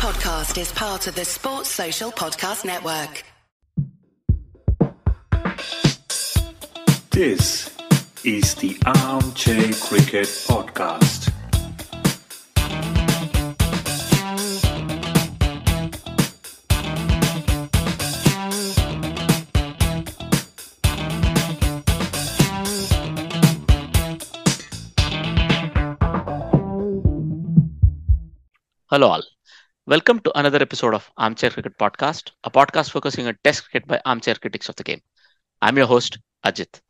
podcast is part of the Sports Social Podcast Network. This is the Armchair Cricket Podcast. Hello, all. Welcome to another episode of Armchair Cricket Podcast, a podcast focusing on Test cricket by armchair critics of the game. I'm your host, Ajit.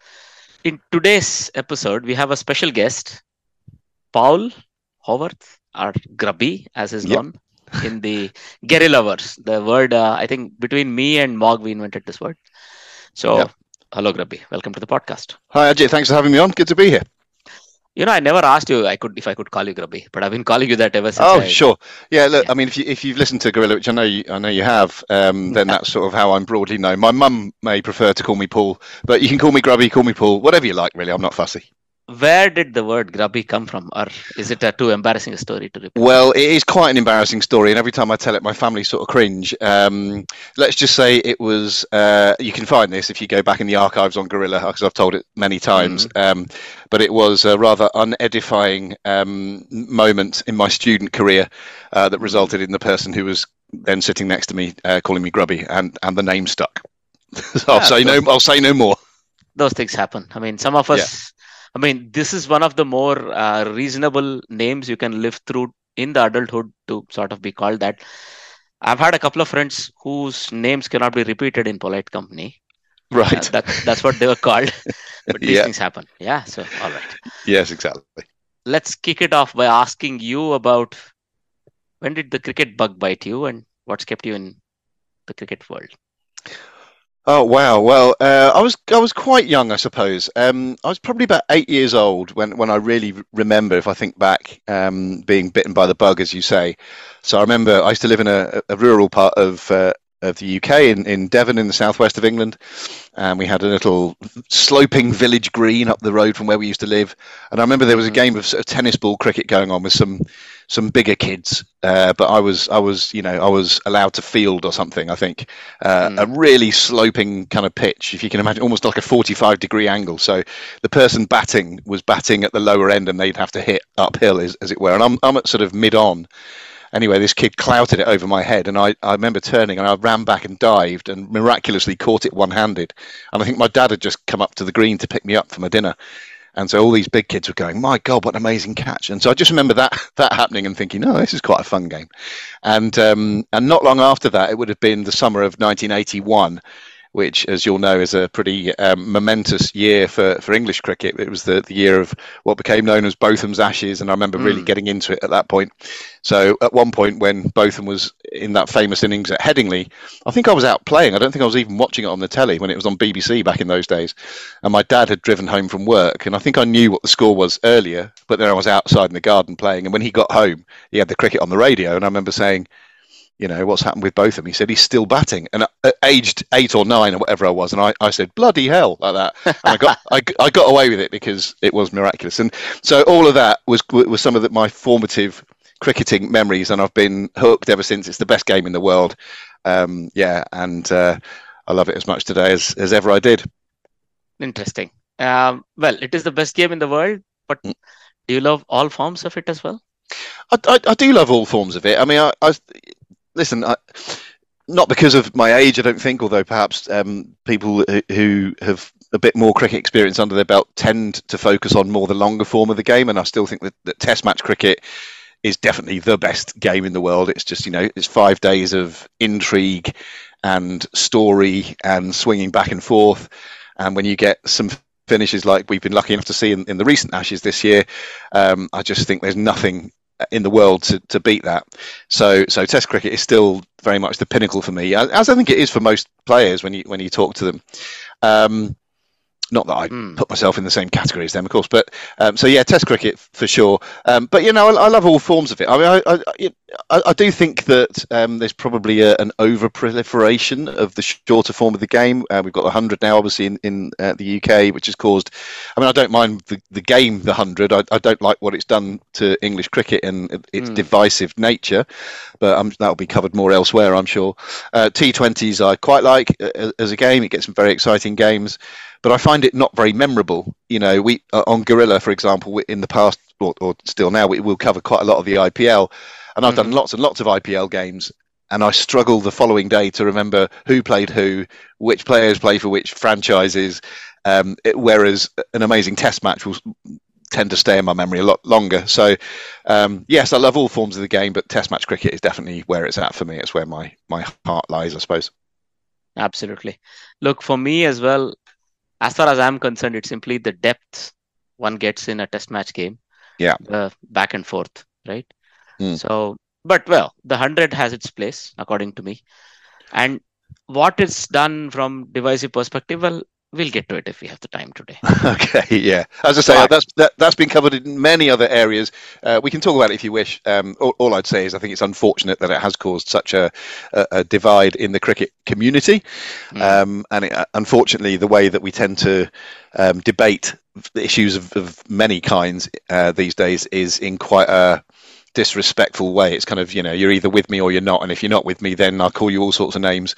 In today's episode, we have a special guest, Paul Howarth, or Grubby, as is Yep. known in the Guerillaverse. The word, uh, I think, between me and Mog, we invented this word. So, Yep. hello, Grubby. Welcome to the podcast. Hi Ajay, thanks for having me on. Good to be here. You know, I never asked you I could if I could call you Grubby, but I've been calling you that ever since. Oh, I- sure. Yeah, look, Yeah. I mean, if you if you've listened to Guerilla, which I know you I know you have, um, then that's sort of how I'm broadly known. My mum may prefer to call me Paul, but you can call me Grubby, call me Paul, whatever you like. Really, I'm not fussy. Where did the word grubby come from? Or is it a too embarrassing a story to repeat? Well, it is quite an embarrassing story, and every time I tell it, my family sort of cringe. Um, let's just say it was. Uh, you can find this if you go back in the archives on Guerilla, because I've told it many times. Um, but it was a rather unedifying um, moment in my student career uh, that resulted in the person who was then sitting next to me uh, calling me Grubby, and and the name stuck. so I'll say no. I'll say no more. Those things happen. I mean, some of us, I mean, this is one of the more uh, reasonable names you can live through in the adulthood to sort of be called that. I've had a couple of friends whose names cannot be repeated in polite company. Uh, Right. that, that's what they were called. but these Yeah. things happen. Yeah. So, all right. yes, exactly. Let's kick it off by asking you about when did the cricket bug bite you and what's kept you in the cricket world? Oh wow! Well, uh, I was I was quite young, I suppose. Um, I was probably about eight years old when, when I really remember, if I think back, um, being bitten by the bug, as you say. So I remember I used to live in a, a rural part of uh, of the UK in, in Devon, in the southwest of England, and we had a little sloping village green up the road from where we used to live. And I remember there was a Mhm. game of, sort of tennis ball cricket going on with some some bigger kids, uh, but I was I was you know I was allowed to field or something. I think uh, Mm. a really sloping kind of pitch, if you can imagine, almost like a 45 degree angle. So the person batting was batting at the lower end, and they'd have to hit uphill, as, as it were. And I'm I'm at sort of mid on. Anyway, this kid clouted it over my head, and I, I remember turning and I ran back and dived and miraculously caught it one handed. And I think my dad had just come up to the green to pick me up for my dinner. And so all these big kids were going, "My God, what an amazing catch!" And so I just remember that that happening and thinking, "No, this is quite a fun game." And um, and not long after that, it would have been the summer of 1981, which, as you'll know, is a pretty um, momentous year for, for English cricket. It was the, the year of what became known as Botham's Ashes, and I remember really Mm. getting into it at that point. So at one point, when Botham was in that famous innings at Headingley, I think I was out playing. I don't think I was even watching it on the telly when it was on BBC back in those days. And my dad had driven home from work, and I think I knew what the score was earlier, but then I was outside in the garden playing. And when he got home, he had the cricket on the radio, and I remember saying, you know, what's happened with Botham? He said he's still batting, and uh, aged eight or nine or whatever I was, and I, I said bloody hell like that, and I got I, I got away with it because it was miraculous, and so all of that was was some of the, my formative cricketing memories, and I've been hooked ever since. It's the best game in the world, um, yeah, and uh, I love it as much today as as ever I did. Interesting. Um, well, it is the best game in the world, but Mm. do you love all forms of it as well? I, I, I do love all forms of it. I mean, I, I listen. I, not because of my age, I don't think. Although perhaps um, people who, have a bit more cricket experience under their belt tend to focus on more the longer form of the game, and I still think that, that Test match cricket is definitely the best game in the world. It's just you know it's five days of intrigue and story and swinging back and forth, and when you get some finishes like we've been lucky enough to see in, in the recent Ashes this year, um, I just think there's nothing in the world to, to beat that. So so Test cricket is still very much the pinnacle for me, as I think it is for most players when you when you talk to them. Um, Not that I Mm. put myself in the same category as them, of course, but um, so yeah, Test cricket for sure. Um, but you know, I, I love all forms of it. I mean, I, I, I, do think that um, there's probably a, an over proliferation of the shorter form of the game. Uh, we've got the hundred now, obviously in in uh, the UK, which has caused. I mean, I don't mind the, the game, the hundred. I, I don't like what it's done to English cricket and its Mm. divisive nature, but that'll be covered more elsewhere, I'm sure. Uh, T20s I quite like uh, as a game. It gets some very exciting games, but I find it not very memorable. You know, we uh, on Guerilla, for example, in the past or, or still now, we will cover quite a lot of the IPL, and I've done lots and lots of IPL games. And I struggle the following day to remember who played who, which players play for which franchises. Um, it, whereas an amazing Test match will tend to stay in my memory a lot longer. So, um, yes, I love all forms of the game, but Test match cricket is definitely where it's at for me. It's where my my heart lies, I suppose. Absolutely. Look, for me as well, as far as I'm concerned, it's simply the depth one gets in a test match game. Yeah. The back and forth, right? Hmm. So, but well, the 100 has its place, according to me. And what is done from divisive perspective, well, we'll get to it if we have the time today. okay, yeah. As I say, Right. that's that, that's been covered in many other areas. Uh, we can talk about it if you wish. Um, all, all I'd say is I think it's unfortunate that it has caused such a, a, a divide in the cricket community, Mm. um, and it, unfortunately, the way that we tend to um, debate issues of, of many kinds uh, these days is in quite a disrespectful way. It's kind of you know you're either with me or you're not, and if you're not with me, then I'll call you all sorts of names,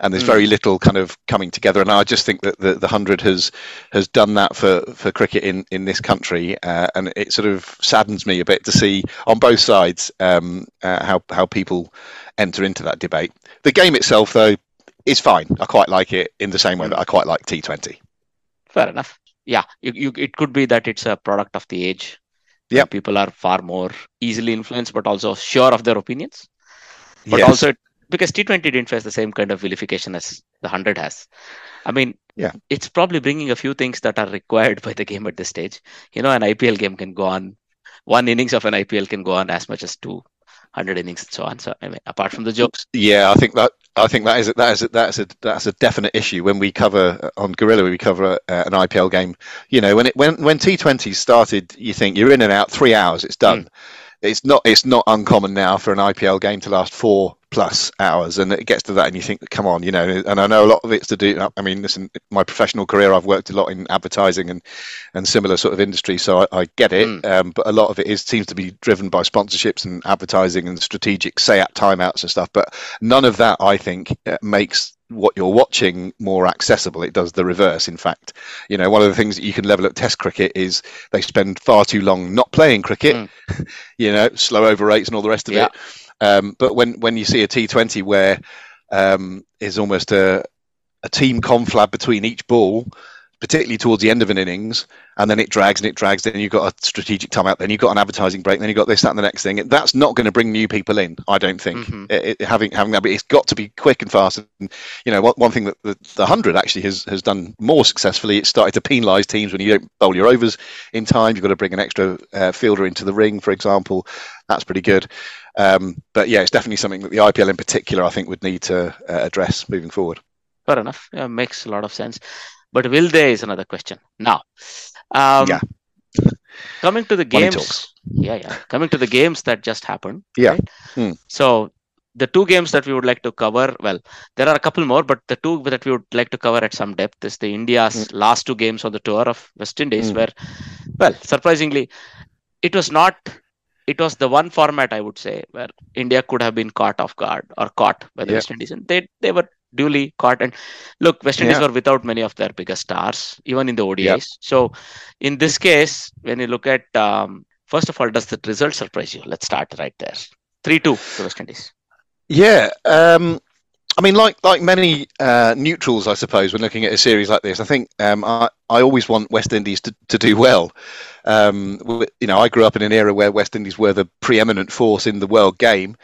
and there's Mm. very little kind of coming together. And I just think that the, the hundred has has done that for, for cricket in, in this country, uh, and it sort of saddens me a bit to see on both sides um, uh, how how people enter into that debate. The game itself, though, is fine. I quite like it in the same way that I quite like T20. Fair enough. Yeah, you, you, it could be that it's a product of the age. Yep. People are far more easily influenced, but also sure of their opinions. but Yes. also because T20 didn't face the same kind of vilification as the 100 has. I mean, Yeah. it's probably bringing a few things that are required by the game at this stage. You know, an IPL game can go on, one innings of an IPL can go on as much as two hundred innings and so on. So, I mean, apart from the jokes, Yeah, I think that I think that is a, that is a, that's a that's a definite issue when we cover uh, on Guerilla we cover uh, an IPL game. You know, when it when when T20 started, you think you're in and out three hours, it's done. It's not it's not uncommon now for an IPL game to last four plus hours, and it gets to that, and you think, come on, you know. And I know a lot of it's to do. I mean, listen, my professional career, I've worked a lot in advertising and and similar sort of industry, so I, I get it. Um, but a lot of it is seems to be driven by sponsorships and advertising and strategic say at timeouts and stuff. But none of that, I think, uh, makes what you're watching more accessible. It does the reverse, in fact. You know, one of the things that you can level at Test cricket is they spend far too long not playing cricket. you know, slow over rates and all the rest of Yeah. it. Um, but when when you see a T20 where um, is almost a a team conflab between each ball, particularly towards the end of an innings, and then it drags and it drags. Then you've got a strategic timeout. Then you've got an advertising break. Then you've got this, that, and the next thing. That's not going to bring new people in. I don't think. Mhm. It, it- having having that, but it's got to be quick and fast. And you know, one, one thing that the, the hundred actually has has done more successfully. It's started to penalise teams when you don't bowl your overs in time. You've got to bring an extra uh, fielder into the ring, for example. That's pretty good. Um, but yeah, it's definitely something that the IPL in particular, I think, would need to uh, address moving forward. fair enough. Yeah, makes a lot of sense. But will they is another question. Now, um, Yeah. coming to the games. Yeah, yeah. Coming to the games that just happened. Yeah. right? Hmm. So the two games that we would like to cover, well, there are a couple more, but the two that we would like to cover at some depth is the India's last two games on the tour of West Indies, Hmm. where, well, surprisingly, it was not. It was the one format I would say where India could have been caught off guard or caught by the Yeah. West Indies, and they they were duly caught. And look, West Indies Yeah. were without many of their biggest stars, even in the ODIs. Yep. So, in this case, when you look at um, first of all, does the result surprise you? Let's start right there. Three two to West Indies. Yeah, um, I mean, like like many uh, neutrals, I suppose, when looking at a series like this, I think um, I I always want West Indies to, to do well. Um, you know, I grew up in an era where West Indies were the preeminent force in the world game,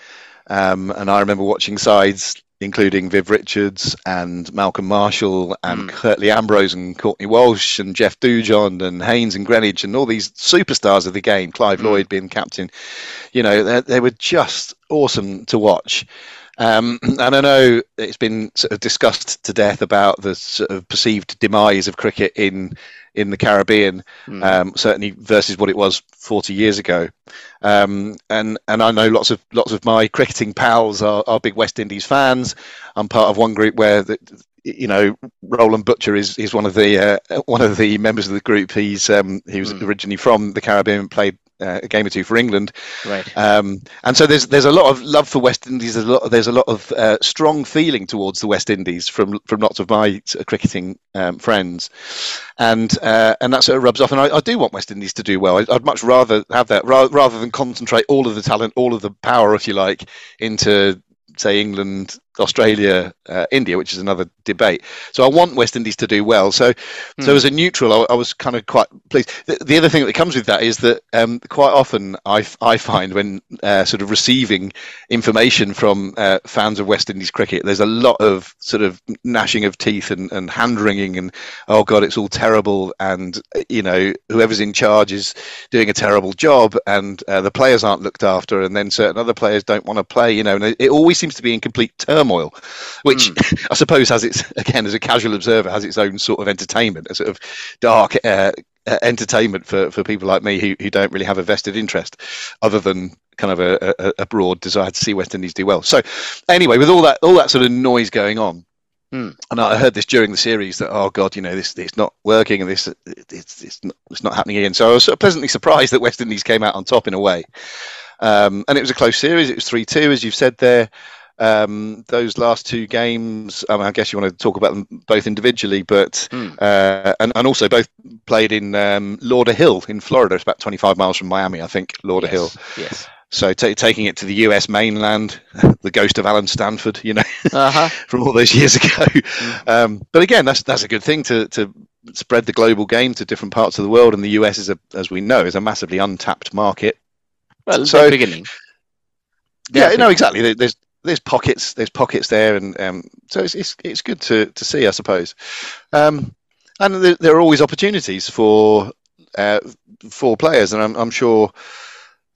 um, and I remember watching sides. Including Viv Richards and Malcolm Marshall and Mm. Curtly Ambrose and Courtney Walsh and Jeff Dujon and Haynes and Greenidge and all these superstars of the game, Clive Mm. Lloyd being captain, you know, they, they were just awesome to watch. Um, and I know it's been sort of discussed to death about the sort of perceived demise of cricket in in the Caribbean, Mm. um, certainly versus what it was 40 years ago. Um, and and I know lots of lots of my cricketing pals are, are big West Indies fans. I'm part of one group where the, you know Roland Butcher is, is one of the uh, one of the members of the group. He's um, he was Mm. originally from the Caribbean, played uh, a game or two for England, right. um, and so there's there's a lot of love for West Indies. There's a lot there's a lot of uh, strong feeling towards the West Indies from from lots of my sort of cricketing um, friends, and uh, and that sort of rubs off. And I, I do want West Indies to do well. I, I'd much rather have that ra- rather than concentrate all of the talent, all of the power, if you like, into say England, Australia, uh, India, which is another debate. So I want West Indies to do well. So so Hmm. as a neutral, I, I was kind of quite pleased. The, the other thing that comes with that is that um, quite often I, I find when uh, sort of receiving information from uh, fans of West Indies cricket, there's a lot of sort of gnashing of teeth and, and hand wringing and oh god, it's all terrible, and you know whoever's in charge is doing a terrible job, and uh, the players aren't looked after, and then certain other players don't want to play, you know, and it, it always seems to be in complete turmoil, which I suppose has its again as a casual observer has its own sort of entertainment, a sort of dark uh, uh, entertainment for, for people like me who, who don't really have a vested interest, other than kind of a, a, a broad desire to see West Indies do well. So anyway, with all that all that sort of noise going on. Hmm. And I heard this during the series that oh god, you know this it's not working and this it's it's not, it's not happening again. So I was sort of pleasantly surprised that West Indies came out on top in a way. Um, and it was a close series. It was three two, as you've said there. Um, those last two games, I, mean, I guess you want to talk about them both individually, but Hmm. uh, and, and also both played in um, Lauderhill in Florida. It's about 25 miles from Miami, I think, Lauderhill. Yes. yes. So ta taking it to the US mainland, the ghost of Allen Stanford, you know, Uh-huh. from all those years ago. Um, but again, that's that's a good thing to to spread the global game to different parts of the world. And the US is a, as we know, is a massively untapped market. Well, So- the beginning. Yeah, They're no, exactly. There's there's pockets there's pockets there, and um, so it's, it's it's good to to see, I suppose. Um, and there, there are always opportunities for uh, for players, and I'm, I'm sure.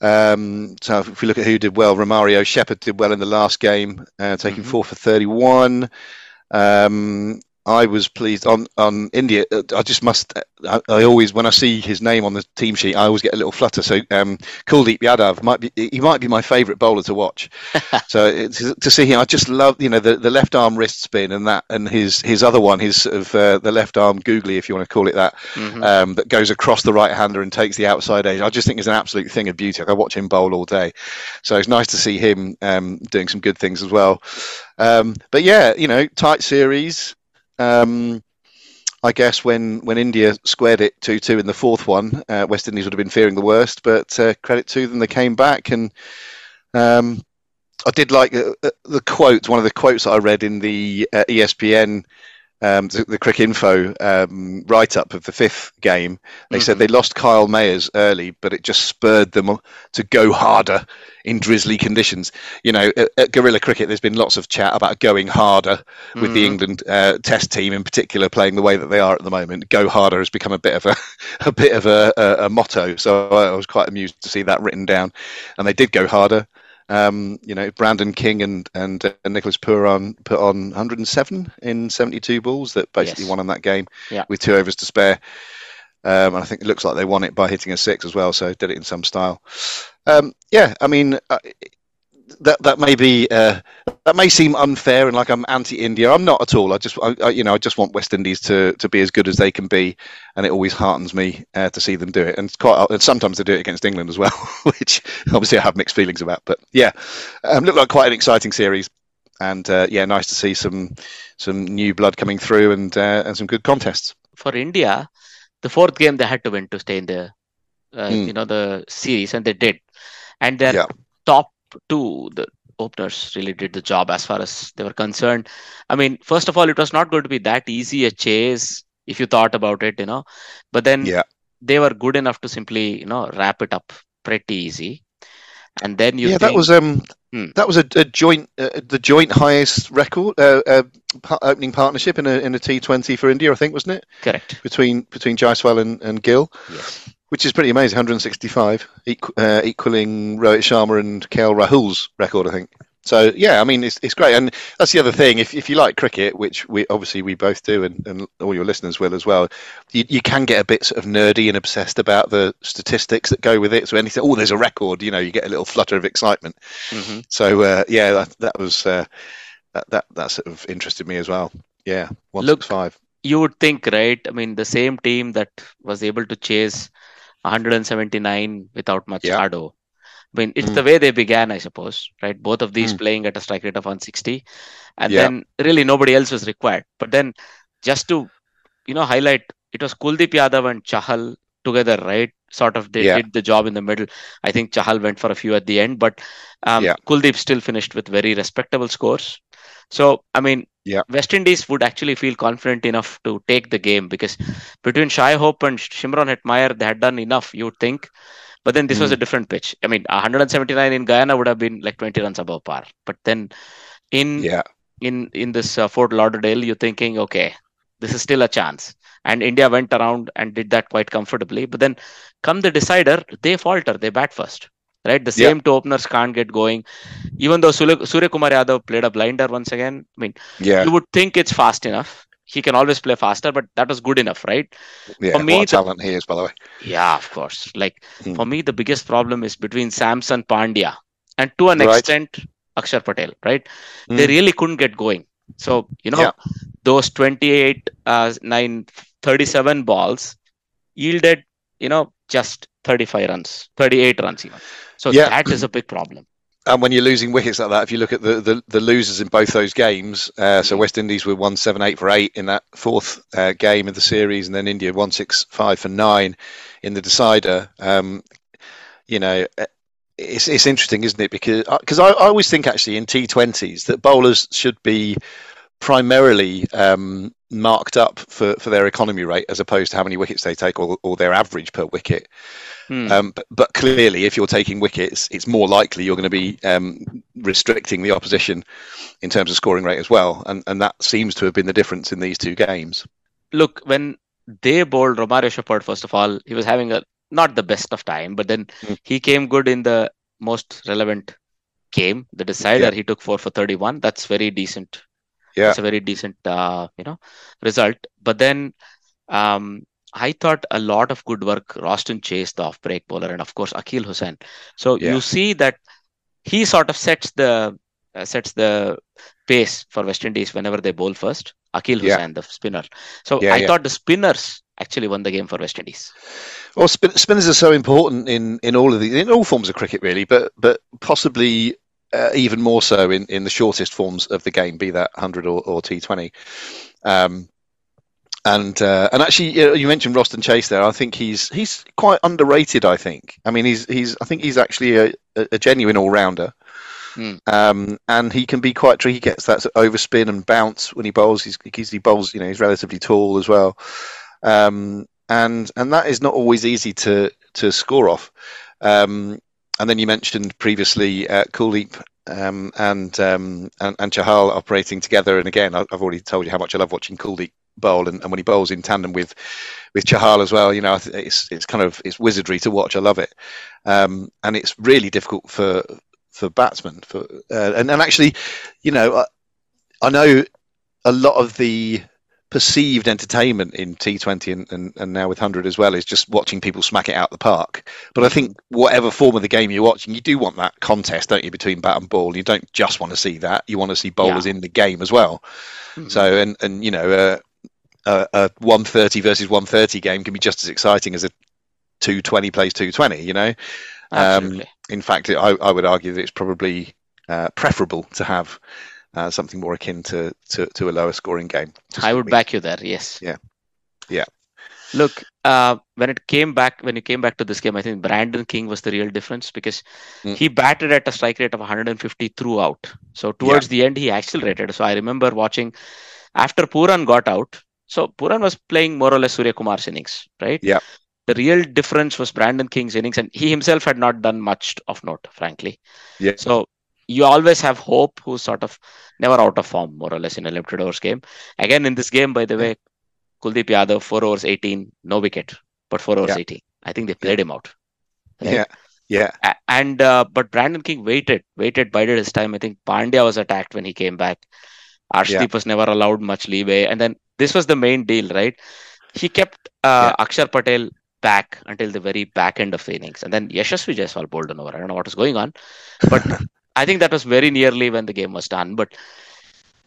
Um, so if we look at who did well, Romario Shepherd did well in the last game, uh, taking Mhm. four for 31. Um, I was pleased on on India. uh, I just must. I, I always, when I see his name on the team sheet, I always get a little flutter. So um, Kuldeep Yadav might be he might be my favourite bowler to watch. so to see him, I just love you know the, the left arm wrist spin and that and his his other one, his sort of uh, the left arm googly, if you want to call it that, Mhm. um, that goes across the right hander and takes the outside edge. I just think it's an absolute thing of beauty. I watch him bowl all day. So it's nice to see him um, doing some good things as well. Um, but yeah, you know, tight series. Um, I guess when, when India squared it 2 2 in the fourth one, uh, West Indies would have been fearing the worst, but uh, credit to them, they came back. And um, I did like uh, uh, the quote, one of the quotes that I read in the uh, ESPN, um, the, the Cricinfo um, write up of the fifth game. They said Mhm. they lost Kyle Mayers early, but it just spurred them to go harder in drizzly conditions. You know, at, at Guerilla Cricket, there's been lots of chat about going harder with the Mhm. England uh, Test team in particular playing the way that they are at the moment. Go harder has become a bit of a a bit of a, a, a motto. So I was quite amused to see that written down, and they did go harder. Um, you know, Brandon King and and uh, Nicholas Pooran put on 107 in 72 balls that basically Yes. won on that game Yeah. with two overs to spare. Um, and I think it looks like they won it by hitting a six as well, so did it in some style. Um, yeah, I mean, uh, that that may be uh, that may seem unfair and like I'm anti-India. I'm not at all. I just, I, I, you know, I just want West Indies to to be as good as they can be, and it always heartens me uh, to see them do it. And it's quite, and sometimes they do it against England as well, which obviously I have mixed feelings about. But yeah, um, looked like quite an exciting series, and uh, yeah, nice to see some some new blood coming through and uh, and some good contests. For India, the fourth game they had to win to stay in the, uh, Hmm. you know, the series, and they did. And their Yeah. top two, the openers, really did the job as far as they were concerned. I mean, first of all, it was not going to be that easy a chase if you thought about it, you know. But then Yeah. they were good enough to simply, you know, wrap it up pretty easy. and then you yeah, think, that was um, Hmm. that was a, a joint, uh, the joint highest record uh, uh, opening partnership in a in a T20 for India, I think, wasn't it? correct. Between between Jaiswal and, and Gill, Yes. Which is pretty amazing, 165, equ- uh, equaling Rohit Sharma and KL Rahul's record, I think. So yeah, I mean it's it's great, and that's the other thing. If if you like cricket, which we obviously we both do, and, and all your listeners will as well, you, you can get a bit sort of nerdy and obsessed about the statistics that go with it. So anything, oh, there's a record, you know, you get a little flutter of excitement. Mhm. So uh, yeah, that, that was uh, that, that that sort of interested me as well. Yeah, one Look- five. you would think, right? I mean, the same team that was able to chase 179 without much Yeah. ado. I mean, it's Mm. the way they began, I suppose, right? Both of these Mm. playing at a strike rate of 160, and Yeah. then really nobody else was required. But then, just to you know highlight, it was Kuldeep Yadav and Chahal together, right? Sort of they Yeah. did the job in the middle. I think Chahal went for a few at the end, but um, Yeah. Kuldeep still finished with very respectable scores. So, I mean, Yeah. West Indies would actually feel confident enough to take the game because between Shai Hope and Shimron Hetmyer, they had done enough, you would think. But then this was a Mm. different pitch. I mean, 179 in Guyana would have been like 20 runs above par. But then in Yeah, in in this uh, Fort Lauderdale, you're thinking, okay, this is still a chance. And India went around and did that quite comfortably. But then come the decider, they falter. They bat first. Right? The Yeah. same two openers can't get going. Even though Surya, Surya Kumar Yadav played a blinder once again. I mean, yeah, you would think it's fast enough. He can always play faster, but that was good enough, right? yeah. for me, what the- talent he is, by the way. Yeah, of course. Like Hmm. for me, the biggest problem is between Samson Pandya and to an Right. extent Akshar Patel, right? They Mm. really couldn't get going. So, you know, Yeah. those 28, uh, 9, 37 balls yielded, you know, just 35 runs, 38 runs even. So Yeah. that is a big problem. And when you're losing wickets like that, if you look at the, the, the losers in both those games, uh, so. West Indies were one seven eight for eight in that fourth uh, game of the series, and then India one six five for nine in the decider. Um, you know, uh, it's it's interesting, isn't it? Because because I, I always think actually in T20s that bowlers should be primarily um, marked up for, for their economy rate as opposed to how many wickets they take or, or their average per wicket. Hmm. Um, but, but clearly, if you're taking wickets, it's more likely you're going to be um, restricting the opposition in terms of scoring rate as well, and and that seems to have been the difference in these two games. Look, when they bowled Romario Shepherd, first of all, he was having a not the best of time, but then Mm. he came good in the most relevant game, the decider. Yeah. He took four for 31. That's very decent. Yeah. That's a very decent, uh, you know, result. But then um, I thought a lot of good work. Roston Chase, the off-break bowler, and of course Akeal Hosein. So Yeah. you see that he sort of sets the uh, sets the pace for West Indies whenever they bowl first. Akeal Yeah. Hosein, the spinner. So Yeah, I yeah. thought the spinners actually won the game for West Indies. Well, spin, spinners are so important in, in all of the in all forms of cricket, really, but but possibly uh, even more so in, in the shortest forms of the game, be that hundred or, or T Twenty. Um, and uh, and actually, you, know, you mentioned Roston Chase there. I think he's he's quite underrated. I think. I mean, he's he's I think he's actually a, a genuine all rounder. Hmm. Um, and he can be quite tricky. He gets that overspin and bounce when he bowls. He's, he's he bowls. You know, he's relatively tall as well. Um, and and that is not always easy to to score off. Um, and then you mentioned previously uh, um, and, um, and and Chahal operating together. And again, I've already told you how much I love watching Kuldeep bowl, and, and when he bowls in tandem with with Chahal as well. You know, it's it's kind of it's wizardry to watch. I love it, um, and it's really difficult for for batsmen. For uh, and and actually, you know, I, I know a lot of the perceived entertainment in T20 and, and, and now with 100 as well is just watching people smack it out the park. But I think whatever form of the game you're watching, you do want that contest, don't you, between bat and ball? You don't just want to see that. You want to see bowlers in the game as well. Mhm. So, and, and you know, uh, a, a 130 versus 130 game can be just as exciting as a 220 plays 220, you know? Absolutely. In fact, I, I would argue that it's probably uh, preferable to have uh, something more akin to, to, to a lower scoring game. I would back you there. Yes. Yeah. Yeah. Look, uh, when it came back, when you came back to this game, I think Brandon King was the real difference because Mm. he batted at a strike rate of 150 throughout. So towards the end, he accelerated. So I remember watching after Pooran got out. So Pooran was playing more or less Surya Kumar's innings, right? Yeah. the real difference was Brandon King's innings, and he himself had not done much of note, frankly. Yeah. So you always have Hope, who's sort of never out of form, more or less, in a limited overs game. Again, in this game, by the way, Kuldeep Yadav, four overs, 18, no wicket, but four overs, Yeah. 18. I think they played him out. right? Yeah, yeah, And uh, but Brandon King waited, waited, bided his time. I think Pandya was attacked when he came back. Arshdeep was never allowed much leeway, and then this was the main deal, right? He kept uh, Akshar Patel back until the very back end of the innings, and then Yashasvi Jaiswal bowled an over. I don't know what was going on, but I think that was very nearly when the game was done. But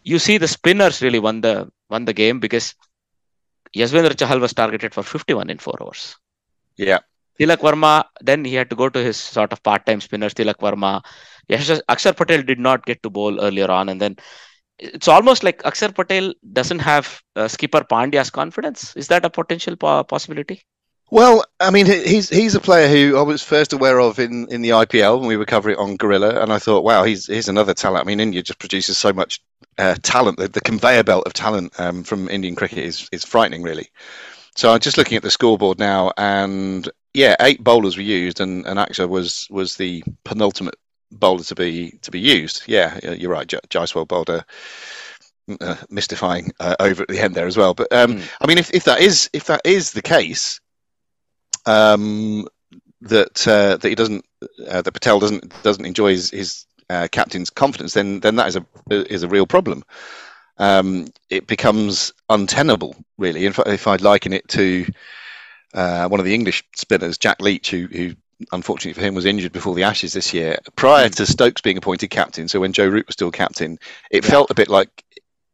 you see, the spinners really won the won the game because Yuzvendra Chahal was targeted for 51 in four overs. yeah, Tilak Varma, then he had to go to his sort of part-time spinners, Tilak Varma. Akshar Patel did not get to bowl earlier on, and then it's almost like Akshar Patel doesn't have uh, skipper Pandya's confidence. Is that a potential po- possibility? Well, I mean, he's he's a player who I was first aware of in, in the IPL when we were covering it on Guerilla, and I thought, wow, he's he's another talent. I mean, India just produces so much uh, talent. The, the conveyor belt of talent um, from Indian cricket is is frightening, really. So I'm just looking at the scoreboard now, and yeah, eight bowlers were used, and, and Akshar was was the penultimate bowler to be to be used. Yeah, you're right. J- Jaiswal bowled a uh, mystifying uh, over at the end there as well. But um, Mm. I mean, if, if that is if that is the case, um, that uh, that he doesn't uh, that Patel doesn't doesn't enjoy his, his uh, captain's confidence, then then that is a is a real problem. Um, it becomes untenable, really. If, if I'd liken it to uh, one of the English spinners, Jack Leach, who, who unfortunately for him was injured before the Ashes this year, prior to Stokes being appointed captain. So when Joe Root was still captain, it Yeah. felt a bit like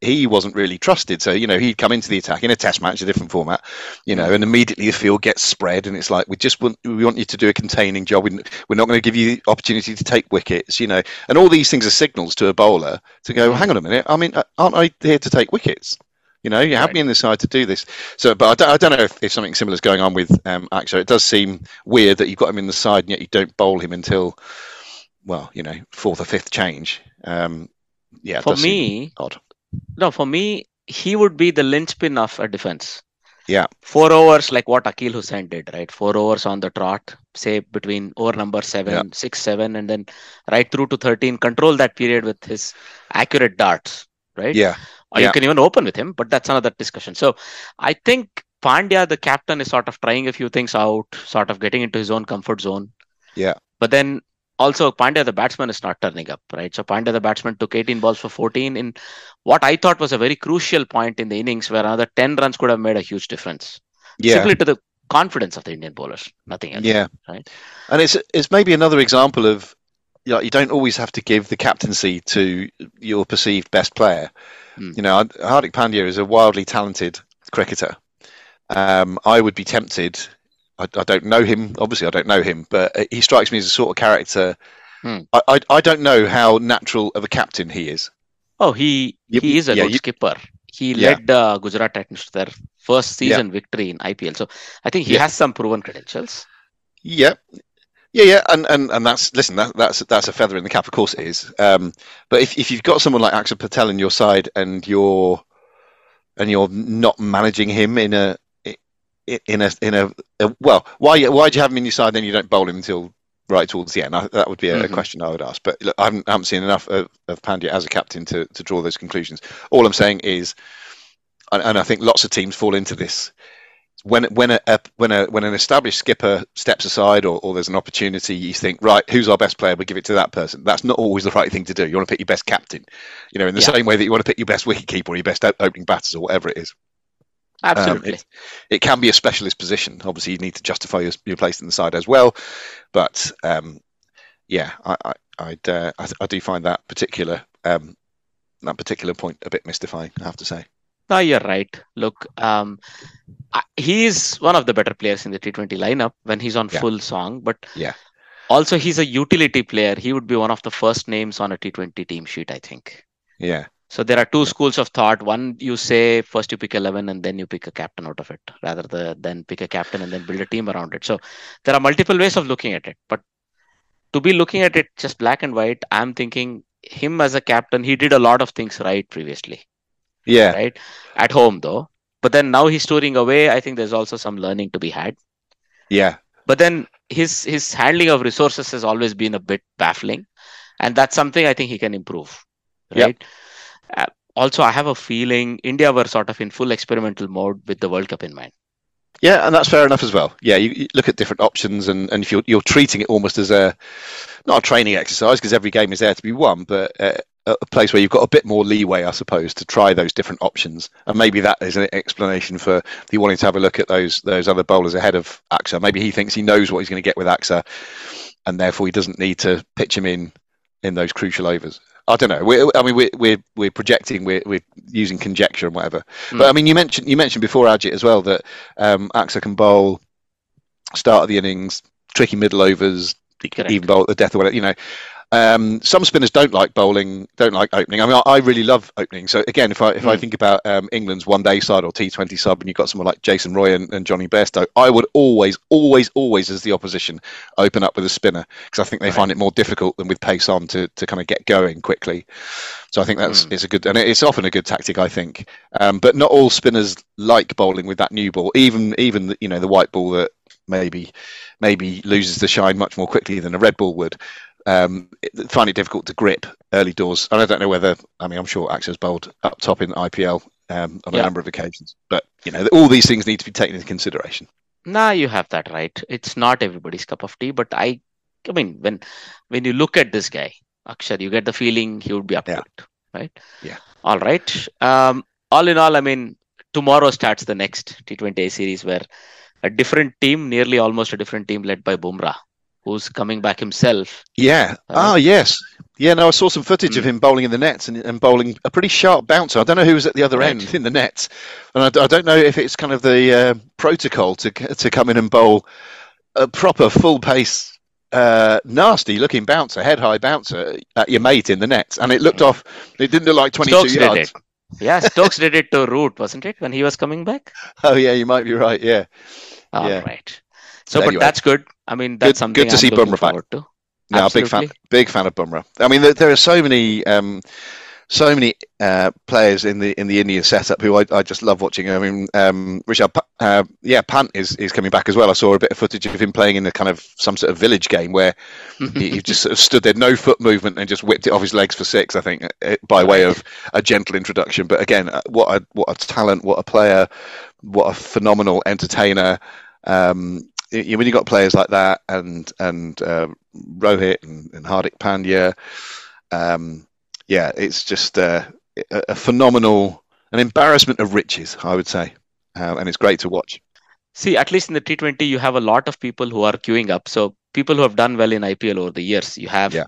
he wasn't really trusted. So you know he'd come into the attack in a Test match, a different format, you know, and immediately the field gets spread, and it's like we just want we want you to do a containing job. We, we're not going to give you the opportunity to take wickets, you know, and all these things are signals to a bowler to go. Hang on a minute, I mean, uh, aren't I here to take wickets? You know, you have Right. me in the side to do this. So, but I don't, I don't know if, if something similar is going on with um, Axo. It does seem weird that you've got him in the side and yet you don't bowl him until, well, you know, fourth or fifth change. Um, yeah, For me, odd. No, for me, he would be the linchpin of a defense. Yeah. Four overs, like what Akeal Hosein did, right? Four overs on the trot, say between over number seven, Yeah. six, seven, and then right through to 13, control that period with his accurate darts, right? Yeah, Or you can even open with him, but that's another discussion. So I think Pandya, the captain, is sort of trying a few things out, sort of getting into his own comfort zone. Yeah. But then also Pandya, the batsman, is not turning up, right? So Pandya, the batsman, took 18 balls for 14 in what I thought was a very crucial point in the innings where another 10 runs could have made a huge difference. yeah, Simply to the confidence of the Indian bowlers, nothing else. yeah. right. And it's it's maybe another example of you, know, you don't always have to give the captaincy to your perceived best player. Hmm. You know, Hardik Pandya is a wildly talented cricketer. Um, I would be tempted. I, I don't know him. Obviously, I don't know him, but uh, he strikes me as a sort of character. Hmm. I, I I don't know how natural of a captain he is. Oh, he You- he is a yeah, good you- skipper. He Yeah. led uh, Gujarat Titans to their first Yeah. season victory in IPL. So I think he Yeah. has some proven credentials. Yeah, yeah, yeah, and and, and that's listen, that, that's that's a feather in the cap. Of course, it is. Um, but if if you've got someone like Axar Patel in your side and you're and you're not managing him in a in a in a, a well, why why do you have him in your side? Then you don't bowl him until right towards the end. I, that would be a, Mhm. question I would ask. But look, I haven't, I haven't seen enough of, of Pandya as a captain to to draw those conclusions. All I'm saying is, and, and I think lots of teams fall into this when when a, a when a when an established skipper steps aside or, or there's an opportunity, you think, right, who's our best player? We give it to that person. That's not always the right thing to do. You want to pick your best captain, you know, in the Yeah. same way that you want to pick your best wicketkeeper or your best opening batters or whatever it is. Um, Absolutely. it, it can be a specialist position. Obviously, you need to justify your, your place in the side as well. But um, yeah, I I I'd, uh, I, I do find that particular um, that particular point a bit mystifying. I have to say. no, you're right. Look, um, I, he is one of the better players in the T20 lineup when he's on Yeah. full song. But Yeah. also he's a utility player. He would be one of the first names on a T20 team sheet, I think. Yeah, So there are two schools of thought. One, you say first you pick 11 and then you pick a captain out of it, rather the, than pick a captain and then build a team around it. So there are multiple ways of looking at it. But to be looking at it just black and white, I'm thinking him as a captain, he did a lot of things right previously, yeah, right? At home though. But then now he's touring away. I think there's also some learning to be had. Yeah, But then his his handling of resources has always been a bit baffling, and that's something I think he can improve. Right. Uh, also, I have a feeling India were sort of in full experimental mode with the World Cup in mind. Yeah, and that's fair enough as well. Yeah, you, you look at different options, and, and if you're you're treating it almost as a not a training exercise because every game is there to be won, but uh, a place where you've got a bit more leeway, I suppose, to try those different options. And maybe that is an explanation for you wanting to have a look at those those other bowlers ahead of Axar. Maybe he thinks he knows what he's going to get with Axar, and therefore he doesn't need to pitch him in in those crucial overs. I don't know. We're, I mean, we're, we're we're projecting. We're we're using conjecture and whatever. Mm. But I mean, you mentioned you mentioned before Ajit as well that um, Axar can bowl start of the innings, tricky middle overs, Correct. even bowl at the death or whatever. You know, um, some spinners don't like bowling, don't like opening. I mean, I, I really love opening. So again, if I if I Mm. think about um, England's one day side or T Twenty sub, and you've got someone like Jason Roy and, and Jonny Bairstow, I would always, always, always, as the opposition, open up with a spinner because I think they Right. find it more difficult than with pace on to to kind of get going quickly. So I think that's Mm. it's a good and it's often a good tactic. I think, um, but not all spinners like bowling with that new ball. Even even the, you know the white ball that maybe maybe loses the shine much more quickly than a red ball would. Um, find it difficult to grip early doors, and I don't know whether I mean I'm sure Axar's bowled up top in IPL um, on a Yeah. number of occasions, but you know all these things need to be taken into consideration. Nah, you have that right. It's not everybody's cup of tea, but I, I mean, when when you look at this guy, Akshar, you get the feeling he would be up Yeah. to it, right? Yeah. All right. Um, all in all, I mean, tomorrow starts the next T20 series where a different team, nearly almost a different team led by Bumrah, who's coming back himself. Yeah. Uh, oh, yes. Yeah. No, I saw some footage of Mm. him bowling in the nets and, and bowling a pretty sharp bouncer. I don't know who was at the other Right. end in the nets, and I don't know if it's kind of the uh, protocol to to come in and bowl a proper full pace. Uh, nasty looking bouncer, head high bouncer at your mate in the nets, and it looked off. It didn't look like twenty-two Stokes did yards. it. Yeah, Stokes did it to Root, wasn't it, when he was coming back? Oh yeah, you might be right. Yeah, All Yeah. right. So, Anyway. but that's good. I mean, that's Good- something good to I'm see Bumrah back. forward to. no, big fan, big fan of Bumrah. I mean, there, there are so many, um, so many uh, players in the in the Indian setup who I, I just love watching. I mean, um, Pa- uh, yeah, Pant is, is coming back as well. I saw a bit of footage of him playing in a kind of some sort of village game where he, he just sort of stood there, no foot movement, and just whipped it off his legs for six. I think uh, by way of a gentle introduction. But again, uh, what a what a talent, what a player, what a phenomenal entertainer. Um, y- y- when you've got players like that, and and uh, Rohit and, and Hardik Pandya, um, yeah, it's just uh, a, a phenomenal, an embarrassment of riches, I would say, uh, and it's great to watch. See, at least in the T20, you have a lot of people who are queuing up. So people who have done well in IPL over the years. You have Yeah.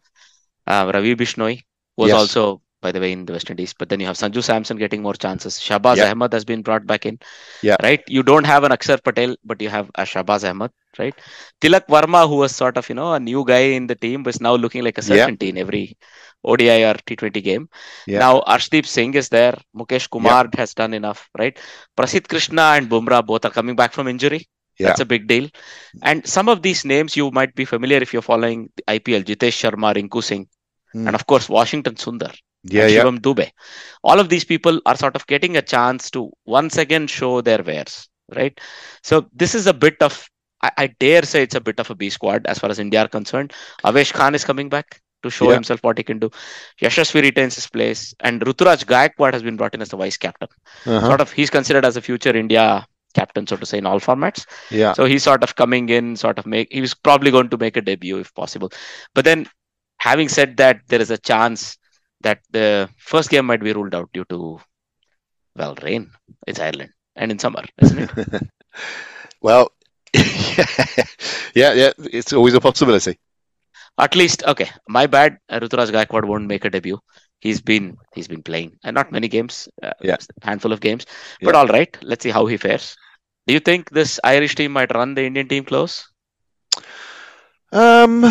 uh, Ravi Bishnoi, who was Yes. also, by the way, in the West Indies. But then you have Sanju Samson getting more chances. Shahbaz Yeah. Ahmed has been brought back in. Yeah. Right. You don't have an Akshar Patel, but you have a Shahbaz Ahmed. Right. Tilak Varma, who was sort of you know a new guy in the team, was now looking like a Yeah. certainty in every ODI or T20 game. Yeah. Now Arshdeep Singh is there. Mukesh Kumar has done enough. Right. Prasidh Krishna and Bumrah both are coming back from injury. Yeah. That's a big deal. And some of these names you might be familiar if you're following the IPL. Jitesh Sharma, Rinku Singh, Hmm. and of course Washington Sundar, Yeah, yeah, Shivam Dube. All of these people are sort of getting a chance to once again show their wares, right? So this is a bit of, I, I dare say it's a bit of a B squad as far as India are concerned. Avesh Khan is coming back to show Yeah. himself what he can do. Yashasvi retains his place, and Ruturaj Gaikwad has been brought in as the vice captain. uh-huh. Sort of, he's considered as a future India captain, so to say, in all formats. yeah. So he's sort of coming in, sort of make. He was probably going to make a debut if possible. But then, having said that, there is a chance that the first game might be ruled out due to, well, rain. It's Ireland and in summer, isn't it? Well, yeah, yeah, it's always a possibility. At least, okay. My bad. Ruturaj Gaikwad won't make a debut. He's been he's been playing, and not many games. Uh, Yeah. handful of games. But Yeah. all right, let's see how he fares. Do you think this Irish team might run the Indian team close? Um,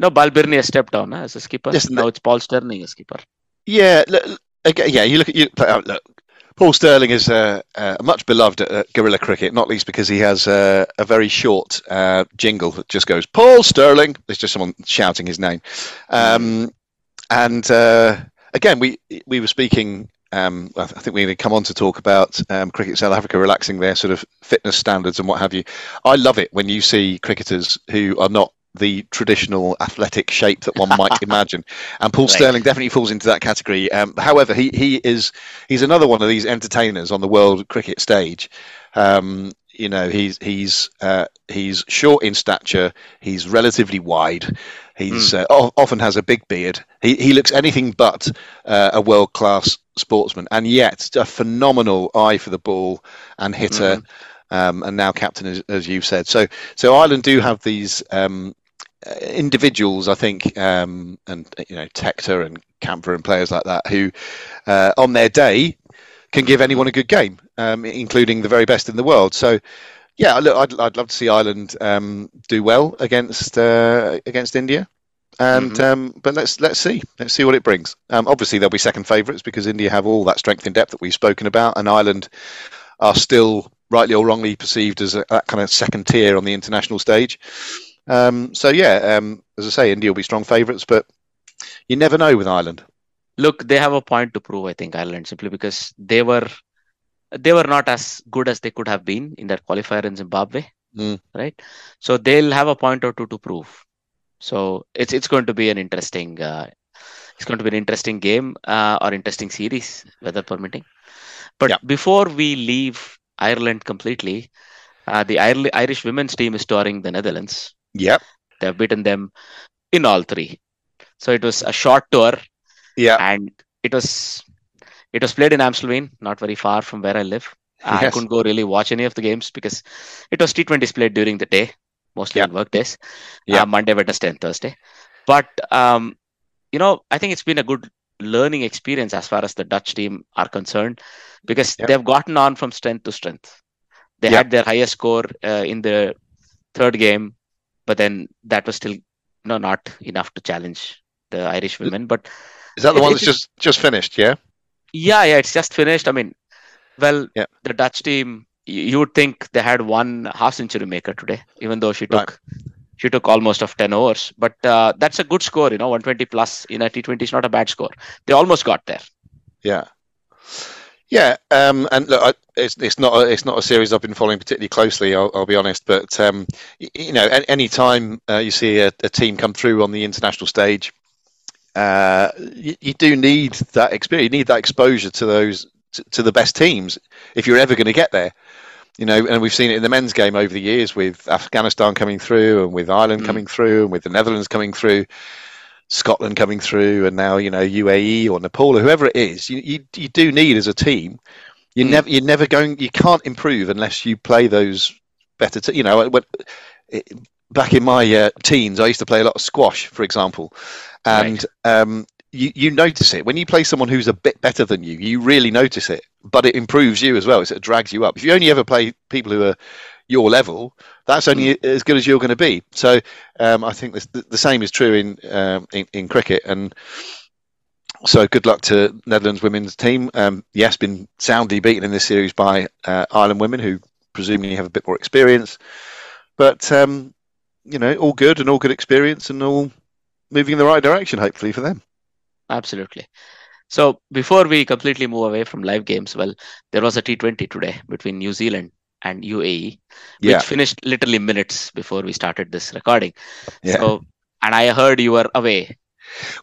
No, Balbirnie has stepped down huh, as a skipper. Yes, now it's Paul Stirling as skipper. Yeah, look, yeah. You look at you. uh, Look, Paul Stirling is uh, uh, much beloved at uh, guerrilla cricket, not least because he has uh, a very short uh, jingle that just goes "Paul Stirling." It's just someone shouting his name, um, and uh, again, we we were speaking um, I think we're going to come on to talk about um, Cricket South Africa relaxing their sort of fitness standards and what have you. I love it when you see cricketers who are not the traditional athletic shape that one might imagine. And Paul Right. Stirling definitely falls into that category. Um, however, he, he is he's another one of these entertainers on the world cricket stage. Um, you know, he's he's uh, he's short in stature. He's relatively wide. He's uh, o- often has a big beard. He he looks anything but uh, a world class sportsman, and yet a phenomenal eye for the ball and hitter. Um, and now captain, as, as you've said. So so Ireland do have these um, uh, individuals, I think, um, and you know, Tector and Campher and players like that, who uh, on their day can give anyone a good game, um, including the very best in the world. So, yeah, look, I'd, I'd love to see Ireland um, do well against uh, against India. And um, but let's let's see let's see what it brings. Um, obviously, they'll be second favourites because India have all that strength and depth that we've spoken about, and Ireland are still rightly or wrongly perceived as a, that kind of second tier on the international stage. Um, so yeah, um, as I say, India will be strong favourites, but you never know with Ireland. Look, they have a point to prove, I think, Ireland, simply because they were they were not as good as they could have been in that qualifier in Zimbabwe. Mm. Right. So they'll have a point or two to prove. So it's it's going to be an interesting uh, it's going to be an interesting game uh, or interesting series, weather permitting. But Yeah. before we leave Ireland completely, uh, the Irish women's team is touring the Netherlands. Yep. They have beaten them in all three. So it was a short tour, Yeah. and it was it was played in Amstelveen, not very far from where I live. I couldn't go really watch any of the games because it was T20s played during the day, mostly Yeah. on work days, Yeah. uh, Monday, Wednesday, and Thursday. But um, you know, I think it's been a good learning experience as far as the Dutch team are concerned because Yeah. they've gotten on from strength to strength. They Yeah. had their highest score uh, in the third game, but then that was still you know, not enough to challenge the Irish women. But Is that the It- one that's just just finished? Yeah. yeah, yeah, it's just finished. I mean, well, Yeah. the Dutch team, you would think they had one half century maker today, even though she Right. took she took almost of 10 overs. But uh, that's a good score, you know, 120 plus in a T20 is not a bad score. They almost got there. Yeah. Yeah, um, and look, I, it's it's not a, it's not a series I've been following particularly closely. I'll, I'll be honest, but um, y- you know, any, any time uh, you see a, a team come through on the international stage, uh, you, you do need that experience. You need that exposure to those to, to the best teams if you're ever going to get there. You know, and we've seen it in the men's game over the years with Afghanistan coming through, and with Ireland Mm. coming through, and with the Netherlands coming through. Scotland coming through, and now you know UAE or Nepal or whoever it is. You you, you do need as a team. You Mm. never you're never going. You can't improve unless you play those better. T- you know, when, it, back in my uh, teens, I used to play a lot of squash, for example, and um, you you notice it when you play someone who's a bit better than you. You really notice it, but it improves you as well. It drags you up. If you only ever play people who are your level, that's only as good as you're going to be. So um, I think this, the, the same is true in, um, in in cricket, and so good luck to Netherlands women's team. Um, yes, been soundly beaten in this series by uh, Ireland women, who presumably have a bit more experience, but um, you know, all good and all good experience and all moving in the right direction, hopefully for them. Absolutely. So before we completely move away from live games, well, there was a T20 today between New Zealand and UAE, which Yeah, finished literally minutes before we started this recording. yeah. So, and I heard you were away.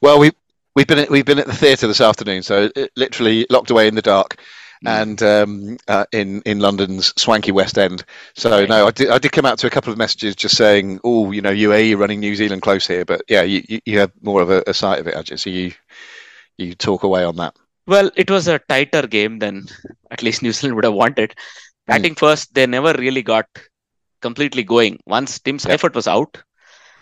Well, we we've been at, we've been at the theatre this afternoon, so it, literally locked away in the dark. Mm. and um, uh, in in London's swanky West End. So Right. no, I did I did come out to a couple of messages just saying, oh, you know, UAE running New Zealand close here, but yeah, you you, you have more of a, a sight of it, Ajit. So you you talk away on that. Well, it was a tighter game than at least New Zealand would have wanted. Batting first, they never really got completely going. Once Tim. Seifert was out,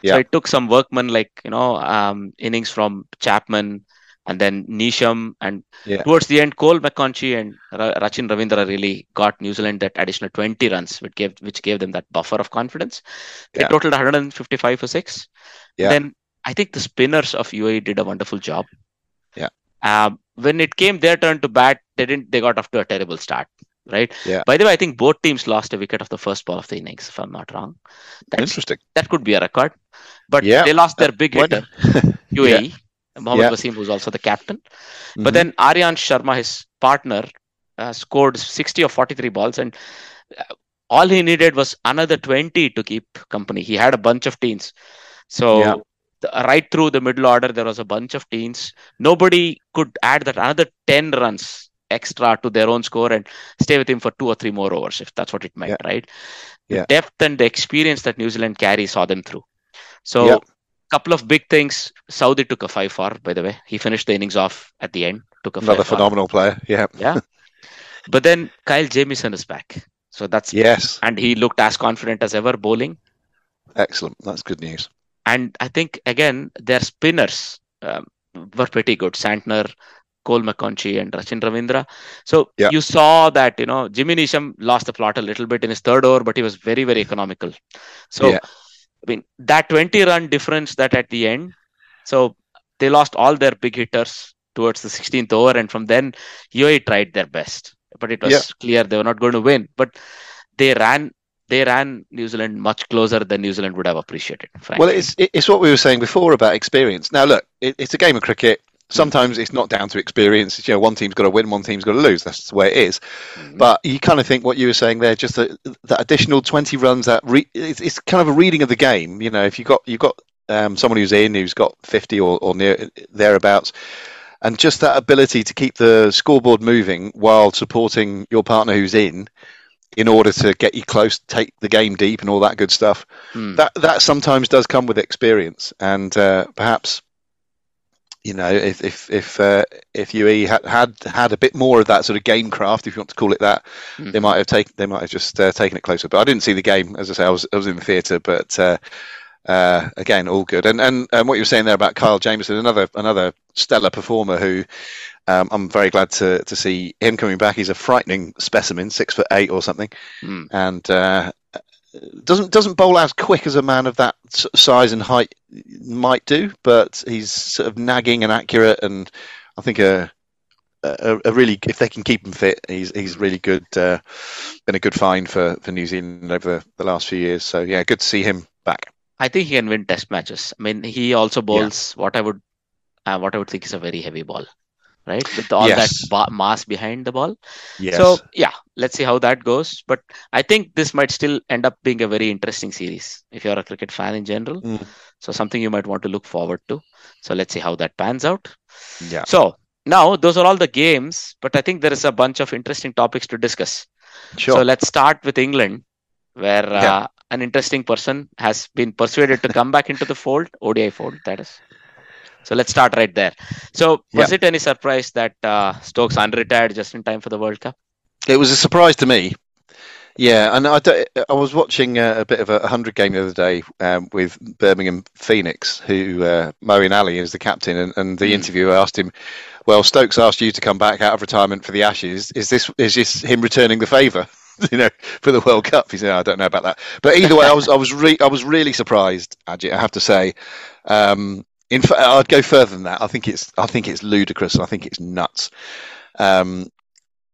Yeah. so it took some workmen like you know um, innings from Chapman and then Neesham, and Yeah. towards the end, Cole McConchie and Ra- Rachin Ravindra really got New Zealand that additional 20 runs, which gave which gave them that buffer of confidence. They Yeah. totaled 155 for six. Yeah. Then I think the spinners of UAE did a wonderful job. Yeah. Um, when it came their turn to bat, they didn't. They got off to a terrible start. Right. Yeah. By the way, I think both teams lost a wicket of the first ball of the innings, if I'm not wrong. That's, Interesting. that could be a record. But Yeah. they lost their big hitter? UAE. Mohammad Yeah. Wasim was also the captain. Mhm. But then Aryan Sharma, his partner, uh, scored 60 or 43 balls, and uh, all he needed was another 20 to keep company. He had a bunch of teens. So, Yeah. the, right through the middle order, there was a bunch of teens. Nobody could add that another 10 runs extra to their own score and stay with him for two or three more overs, if that's what it meant, Yeah. right? The Yeah. depth and the experience that New Zealand carry saw them through. So, Yeah. couple of big things. Southee took a five for, by the way. He finished the innings off at the end. Took a Another phenomenal player. Yeah. Yeah. but then Kyle Jamieson is back. So that's Yes. and he looked as confident as ever bowling. Excellent. That's good news. And I think again their spinners um, were pretty good. Santner, Cole McConchie, and Rachin Ravindra. So Yeah. you saw that you know Jimmy Neesham lost the plot a little bit in his third over, but he was very very economical. So Yeah. I mean that 20 run difference that at the end. So they lost all their big hitters towards the 16th over, and from then UAE tried their best, but it was Yeah. clear they were not going to win. But they ran they ran New Zealand much closer than New Zealand would have appreciated. Frankly. Well, it's it's what we were saying before about experience. Now, look, it, it's a game of cricket. Sometimes it's not down to experience. It's, you know, one team's got to win, one team's got to lose. That's the way it is. Mhm. But you kind of think what you were saying there, just that, that additional twenty runs. That re, it's, it's kind of a reading of the game. You know, if you got you got um, someone who's in who's got fifty or, or near thereabouts, and just that ability to keep the scoreboard moving while supporting your partner who's in, in order to get you close, take the game deep, and all that good stuff Hmm. that that sometimes does come with experience, and uh, perhaps you know if if if uh, if UE had, had had a bit more of that sort of game craft, if you want to call it that, Mhm. they might have taken they might have just uh, taken it closer. But I didn't see the game, as I say, I was I was in the theatre, but. Uh, uh, again, all good, and, and and what you were saying there about Kyle Jamieson, another another stellar performer who um, I'm very glad to to see him coming back. He's a frightening specimen, six foot eight or something, Hmm. and uh, doesn't doesn't bowl as quick as a man of that size and height might do, but he's sort of nagging and accurate, and I think a a, a really if they can keep him fit, he's he's really good. Uh, been a good find for, for New Zealand over the, the last few years. So yeah, good to see him back. I think he can win test matches. I mean, he also bowls what I would uh, what I would think is a very heavy ball, right? With all Yes. that ba- mass behind the ball. Yes. So yeah, let's see how that goes. But I think this might still end up being a very interesting series if you're a cricket fan in general. Mm. So something you might want to look forward to. So let's see how that pans out. yeah. So now those are all the games, but I think there is a bunch of interesting topics to discuss. Sure. So let's start with England, where uh, an interesting person has been persuaded to come back into the fold, ODI fold, that is. So let's start right there. So was it any surprise that uh, Stokes unretired just in time for the World Cup? It was a surprise to me. Yeah, and I, I was watching uh, a bit of a hundred game the other day um, with Birmingham Phoenix, who uh, Moeen Ali is the captain, and, and the Mm. interviewer asked him, "Well, Stokes asked you to come back out of retirement for the Ashes. Is this is this him returning the favour, you know, for the World Cup?" He said, "I don't know about that." But either way, I was I was re- I was really surprised, Ajit. I have to say. Um, in fact, I'd go further than that. I think it's I think it's ludicrous. I think it's nuts. Um,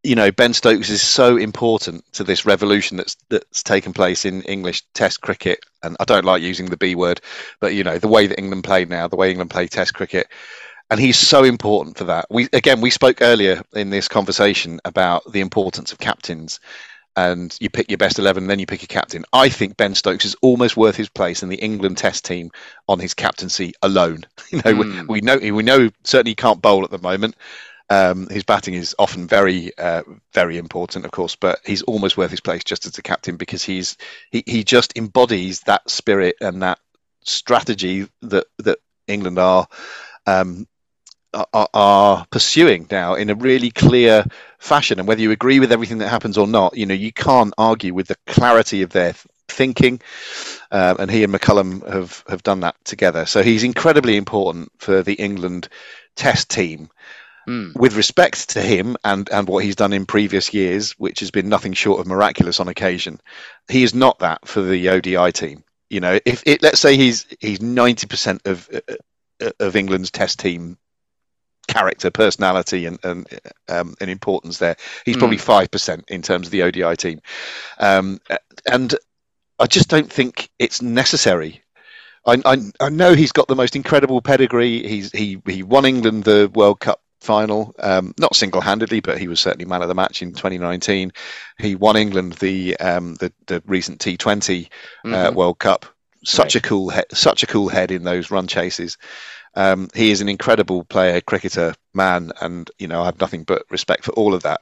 you know, Ben Stokes is so important to this revolution that's that's taken place in English Test cricket, and I don't like using the B word, but you know, the way that England play now, the way England play Test cricket, and he's so important for that. We again, we spoke earlier in this conversation about the importance of captains, and you pick your best eleven, and then you pick a captain. I think Ben Stokes is almost worth his place in the England Test team on his captaincy alone. You know, Hmm. we, we know we know certainly he can't bowl at the moment. Um, his batting is often very, uh, very important, of course, but he's almost worth his place just as a captain because he's he, he just embodies that spirit and that strategy that that England are um, are, are pursuing now in a really clear fashion. And whether you agree with everything that happens or not, you know you can't argue with the clarity of their thinking. Um, and he and McCullum have have done that together. So he's incredibly important for the England Test team Hmm. with respect to him and, and what he's done in previous years, which has been nothing short of miraculous on occasion, he is not that for the ODI team. You know, if it, let's say he's he's ninety percent of uh, of England's Test team character, personality, and and um, and importance there, he's probably five percent in terms of the ODI team, um, and I just don't think it's necessary I, I, I know he's got the most incredible pedigree. He's he he won England the World Cup final, um, not single-handedly, but he was certainly man of the match in 2019. He won England the um, the, the recent T20 uh, Mhm. World Cup. Such Right. a cool head, such a cool head in those run chases. Um, he is an incredible player, cricketer, man, and you know I have nothing but respect for all of that.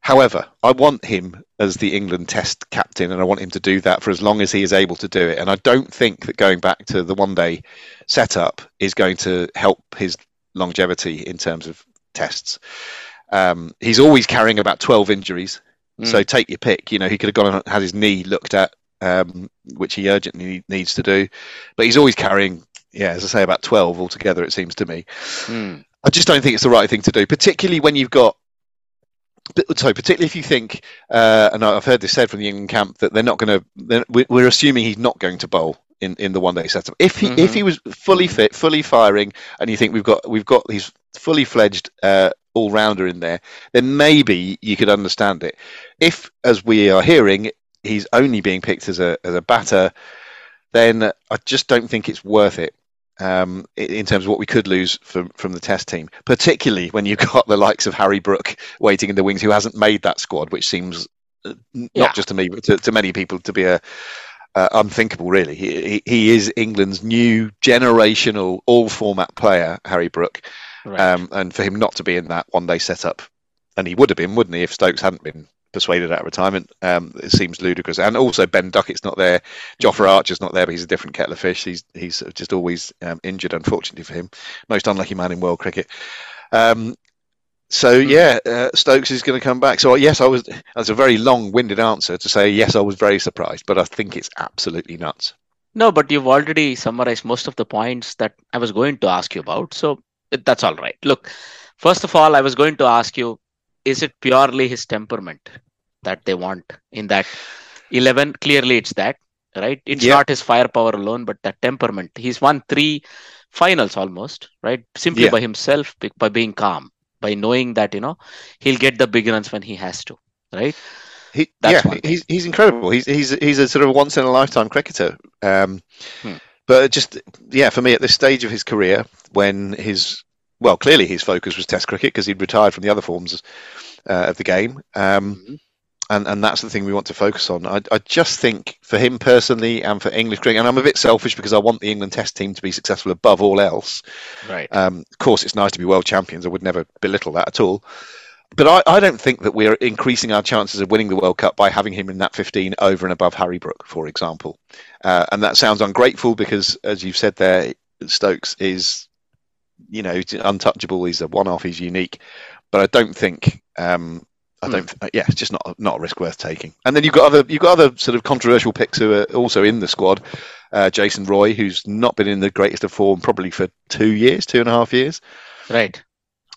However, I want him as the England Test captain, and I want him to do that for as long as he is able to do it. And I don't think that going back to the one-day setup is going to help his longevity in terms of tests. Um, he's always carrying about 12 injuries, Mm. so take your pick. You know, he could have gone and had his knee looked at, um, which he urgently needs to do, but he's always carrying, yeah, as I say, about 12 altogether. It seems to me. Hmm. I just don't think it's the right thing to do, particularly when you've got. So, particularly if you think, uh, and I've heard this said from the England camp that they're not going to. We're assuming he's not going to bowl in, in the one day setup. If he if Mhm. he was fully fit, fully firing, and you think we've got we've got these fully fledged uh, all rounder in there, then maybe you could understand it. If, as we are hearing, he's only being picked as a as a batter, then I just don't think it's worth it um, in terms of what we could lose from from the test team, particularly when you've got the likes of Harry Brook waiting in the wings, who hasn't made that squad, which seems uh, n- Yeah. not just to me but to, to many people to be a uh, unthinkable. Really, he, he he is England's new generational all format player, Harry Brook, Right. um, and for him not to be in that one day setup, and he would have been, wouldn't he, if Stokes hadn't been persuaded out of retirement? Um, it seems ludicrous. And also Ben Duckett's not there, Jofra Archer's not there, but he's a different kettle of fish. He's he's just always um, injured, unfortunately for him. Most unlucky man in world cricket. Um, so Hmm. yeah, uh, Stokes is going to come back. So yes, I was. That's a very long-winded answer to say yes. I was very surprised, but I think it's absolutely nuts. No, but you've already summarized most of the points that I was going to ask you about. So that's all right. Look, first of all, I was going to ask you is it purely his temperament that they want in that 11? Clearly, it's that, right? It's Yeah. not his firepower alone, but that temperament. He's won three finals almost, right? Simply Yeah. by himself, by being calm, by knowing that, you know, he'll get the big runs when he has to, right? He, That's yeah, he's he's incredible. He's he's he's a sort of once in a lifetime cricketer. Um, Hmm. But just yeah, for me at this stage of his career, when his well, clearly his focus was Test cricket because he'd retired from the other forms uh, of the game, um, Mhm. And and that's the thing we want to focus on. I, I just think for him personally and for English cricket, and I'm a bit selfish because I want the England Test team to be successful above all else. Right. Um, of course, it's nice to be world champions. I would never belittle that at all. But I, I don't think that we're increasing our chances of winning the World Cup by having him in that 15 over and above Harry Brook, for example. Uh, and that sounds ungrateful because, as you've said there, Stokes is, you know, untouchable. He's a one-off. He's unique. But I don't think. Um, I don't. th- yeah, it's just not not a risk worth taking. And then you've got other you've got other sort of controversial picks who are also in the squad. Uh, Jason Roy, who's not been in the greatest of form probably for two years, two and a half years Right.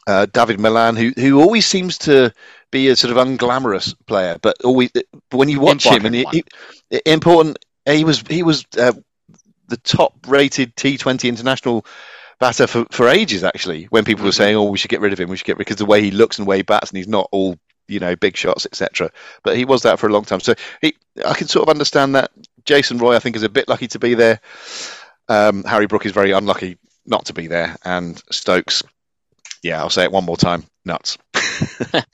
uh, David Malan, who who always seems to be a sort of unglamorous player, but always when you watch him and he, Important he- important, he was he was uh, the top rated T20 international batter for, for ages actually. When people were Mhm. saying, "Oh, we should get rid of him," we should get rid because the way he looks and the way he bats, and he's not all you know big shots, etc. But he was that for a long time, so he I can sort of understand that. Jason Roy, I think, is a bit lucky to be there. Um, Harry Brook is very unlucky not to be there, and Stokes yeah, I'll say it one more time. Nuts.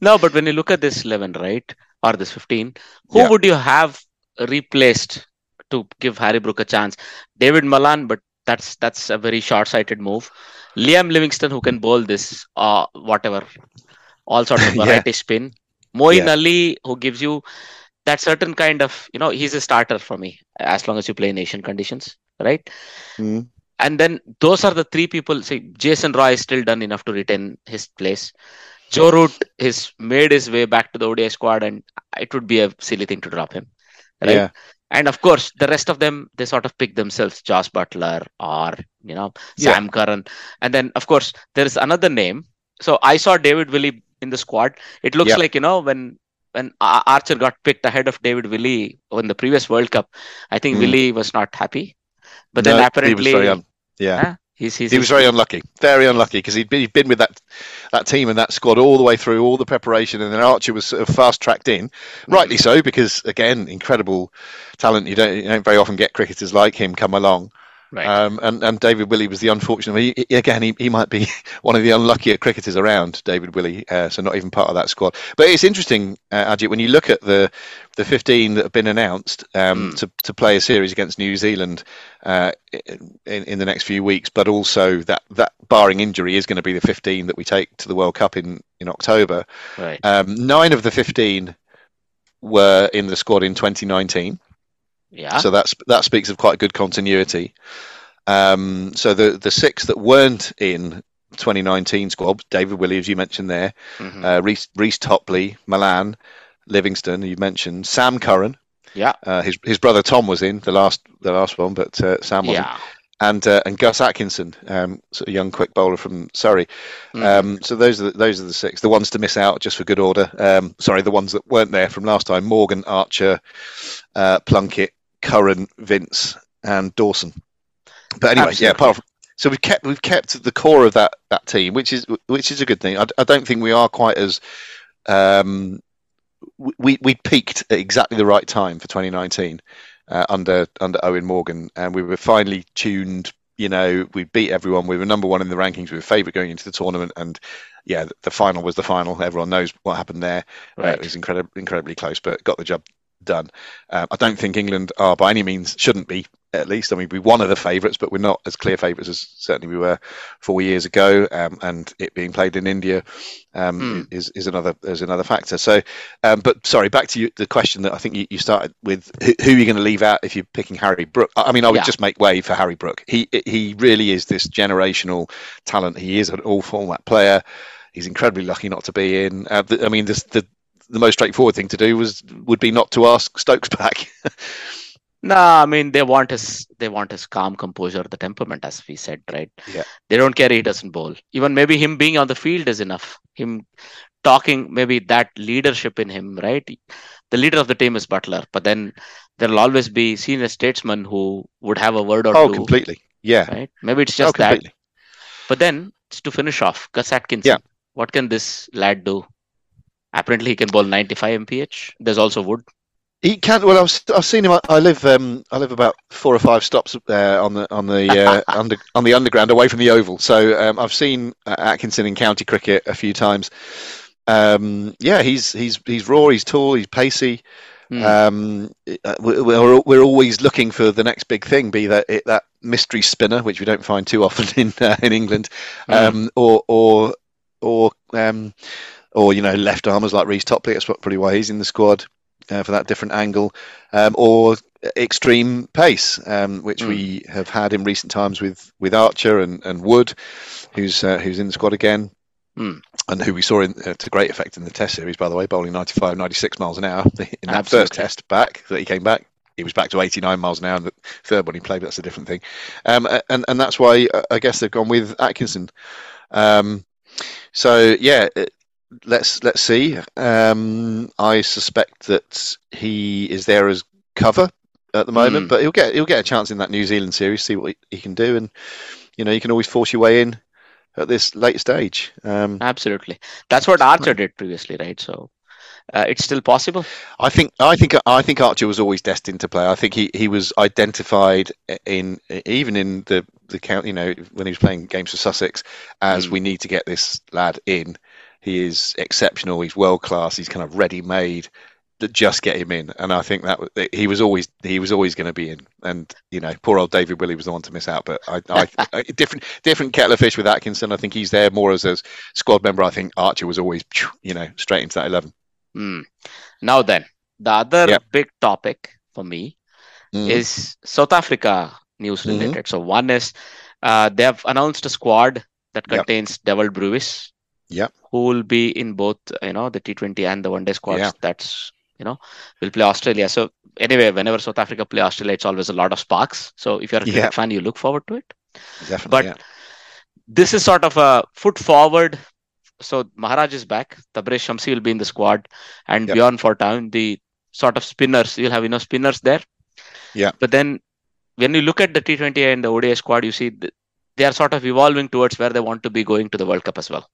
No, but when you look at this 11, right, or this 15, who Yeah. would you have replaced to give Harry Brook a chance? David Malan, but that's that's a very short-sighted move. Liam Livingstone, who can bowl this, uh, whatever, all sorts of Yeah. variety spin. Moeen Yeah. Ali, who gives you that certain kind of, you know, he's a starter for me as long as you play in Asian conditions, right? Mm. And then those are the three people. See, Jason Roy is still done enough to retain his place. Joe Root has made his way back to the ODI squad, and it would be a silly thing to drop him. Right? Yeah. And of course, the rest of them, they sort of pick themselves, Josh Buttler or, you know, Yeah. Sam Curran. And then, of course, there is another name. So I saw David Willey in the squad. It looks like, you know, when when Archer got picked ahead of David Willey in the previous World Cup, I think Mm. Willey was not happy. But No, then he was apparently very un- yeah. Huh? He's, he's he was very unlucky, very unlucky because he'd been, he'd been with that that team and that squad all the way through all the preparation, and then Archer was sort of fast tracked in, Mm. rightly so because again, incredible talent. You don't you don't very often get cricketers like him come along. Right. Um, and, and David Willey was the unfortunate. He, he- again, he, he might be one of the unluckier cricketers around, David Willey. Uh, so not even part of that squad. But it's interesting, uh, Ajit, when you look at the the 15 that have been announced um, Mm. to to play a series against New Zealand uh, in, in the next few weeks, but also that that barring injury is going to be the 15 that we take to the World Cup in in October. right. Um, nine of the 15 were in the squad in 2019. Yeah. So that's that speaks of quite good continuity. Um, so the the six that weren't in 2019 squad, David Williams, you mentioned there, Mhm. uh, Reece, Reece Topley, Malan, Livingstone, you mentioned Sam Curran. yeah. Uh, his his brother Tom was in the last the last one, but uh, Sam wasn't. Yeah. And uh, and Gus Atkinson, um, sort of young quick bowler from Surrey. Mhm. Um, so those are the, those are the six. The ones to miss out, just for good order. Um, sorry, the ones that weren't there from last time: Morgan, Archer, uh, Plunkett, Curran, Vince, and Dawson. But anyway, yeah. Apart from, so we've kept we've kept the core of that that team, which is which is a good thing. I, I don't think we are quite as um, we we peaked at exactly the right time for 2019 uh, under under Eoin Morgan, and we were finally tuned. You know, we beat everyone. We were number one in the rankings. We were favourite going into the tournament, and yeah, the, the final was the final. Everyone knows what happened there. Uh, it was incredibly incredibly close, but got the job done. Um, I don't think England are by any means shouldn't be at least. I mean, we're one of the favourites, but we're not as clear favourites as certainly we were four years ago. Um, and it being played in India um, Hmm. is is another is another factor. So, um, but sorry, back to you, the question that I think you, you started with: who, who are you going to leave out if you're picking Harry Brook? I I mean, I would Yeah. just make way for Harry Brook. He he really is this generational talent. He is an all format player. He's incredibly lucky not to be in. Uh, the, I mean, this, the the most straightforward thing to do was would be not to ask Stokes back. No, I mean they want his they want his calm composure, the temperament, as we said, right? Yeah. They don't care he doesn't bowl. Even maybe him being on the field is enough. Him talking, maybe that leadership in him, right? The leader of the team is Buttler, but then there'll always be senior statesmen who would have a word or oh, two, completely. Yeah. right? Maybe it's Oh, just that. completely. But then to finish off, Gus Atkinson. Yeah. What can this lad do? Apparently he can bowl 95 mph. There's also Wood. He can. Well, I've, I've seen him. I, I live. Um, I live about four or five stops uh, on the on the uh, under on the underground, away from the oval. So um, I've seen uh, Atkinson in county cricket a few times. Um, yeah, he's he's he's raw. He's tall. He's pacey. Hmm. Um, uh, we- we're we're always looking for the next big thing, be that it, that mystery spinner, which we don't find too often in uh, in England, Hmm. um, or or or um, or you know left armers like Reece Topley. That's probably why he's in the squad uh, for that different angle, um, or extreme pace, um, which Mm. we have had in recent times with with Archer and, and Wood, who's uh, who's in the squad again. Mm. And who we saw in, uh, to great effect in the Test series, by the way, bowling 95, 96 miles an hour in that Absolutely. first Test back that he came back. He was back to 89 miles an hour in the third one he played, but that's a different thing. Um, and and that's why uh, I guess they've gone with Atkinson. Um, so yeah, let's let's see. Um, I suspect that he is there as cover at the moment, Mm. but he'll get he'll get a chance in that New Zealand series, see what he, he can do, and you know you can always force your way in at this late stage. Um, Absolutely. That's what Archer did previously, right? So uh, it's still possible. I think I think I think Archer was always destined to play. I think he, he was identified in even in the the count. You know when he was playing games for Sussex, as Mm. we need to get this lad in. He is exceptional. He's world class. He's kind of ready made. That just get him in, and I think that he was always he was always going to be in. And you know, poor old David Willey was the one to miss out. But I, I, different different kettle of fish with Atkinson. I think he's there more as a squad member. I think Archer was always you know straight into that eleven. Hmm. Now then, the other Yeah. big topic for me Mm. is South Africa news related. So one is uh, they have announced a squad that Yep. contains Dewald Brevis, Yep. who will be in both you know the T20 and the One Day squads. Yeah. That's you know will play Australia. So anyway, whenever South Africa play Australia, it's always a lot of sparks. So if you're a cricket Yeah. fan, you look forward to it. Definitely. But yeah. this is sort of a foot forward. So Maharaj is back. Tabraiz Shamsi will be in the squad, and Yep. for Fortuin, the sort of spinners. You'll have you know spinners there. Yeah. But then when you look at the T20 and the ODI squad, you see th- they are sort of evolving towards where they want to be going to the World Cup as well.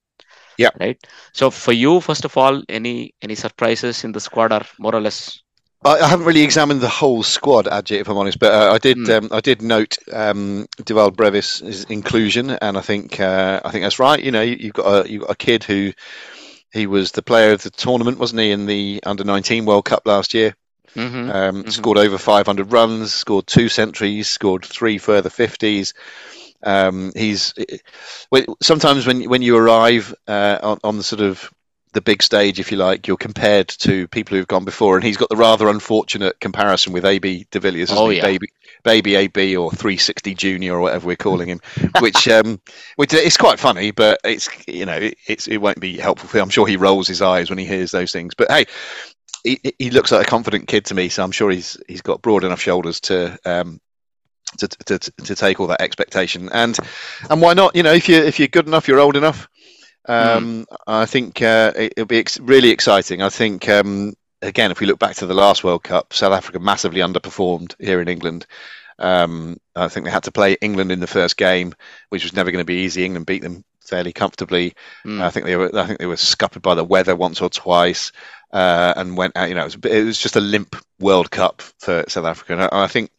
Yeah. Right. So for you, first of all, any any surprises in the squad are more or less I, haven't really examined the whole squad, Ajit, if I'm honest, but uh, I did. Mm. Um, I did note um, Dewald Brevis' inclusion, and I think uh, I think that's right. You know, you, you've got a you've got a kid who he was the player of the tournament, wasn't he, in the under 19 World Cup last year? Mhm. Um, Mhm. Scored over 500 runs, scored two centuries, scored three further 50s. Um, he's sometimes when when you arrive uh, on, on the sort of the big stage, if you like, you're compared to people who've gone before, and he's got the rather unfortunate comparison with AB de Villiers, Oh, yeah. baby baby AB or 360 Junior or whatever we're calling him, which um, which is quite funny, but it's you know it, it's it won't be helpful for him. I'm sure he rolls his eyes when he hears those things, but hey. He, he looks like a confident kid to me, so I'm sure he's he's got broad enough shoulders to um, to, to to take all that expectation. And and why not? You know, if you if you're good enough, you're old enough. Um, I think uh, it, it'll be ex- really exciting. I think um, again, if we look back to the last World Cup, South Africa massively underperformed here in England. Um, I think they had to play England in the first game, which was never going to be easy. England beat them fairly comfortably. Mm. I think they were. I think they were scuppered by the weather once or twice, uh, and went out. You know, it was, it was just a limp World Cup for South Africa. And I, I think,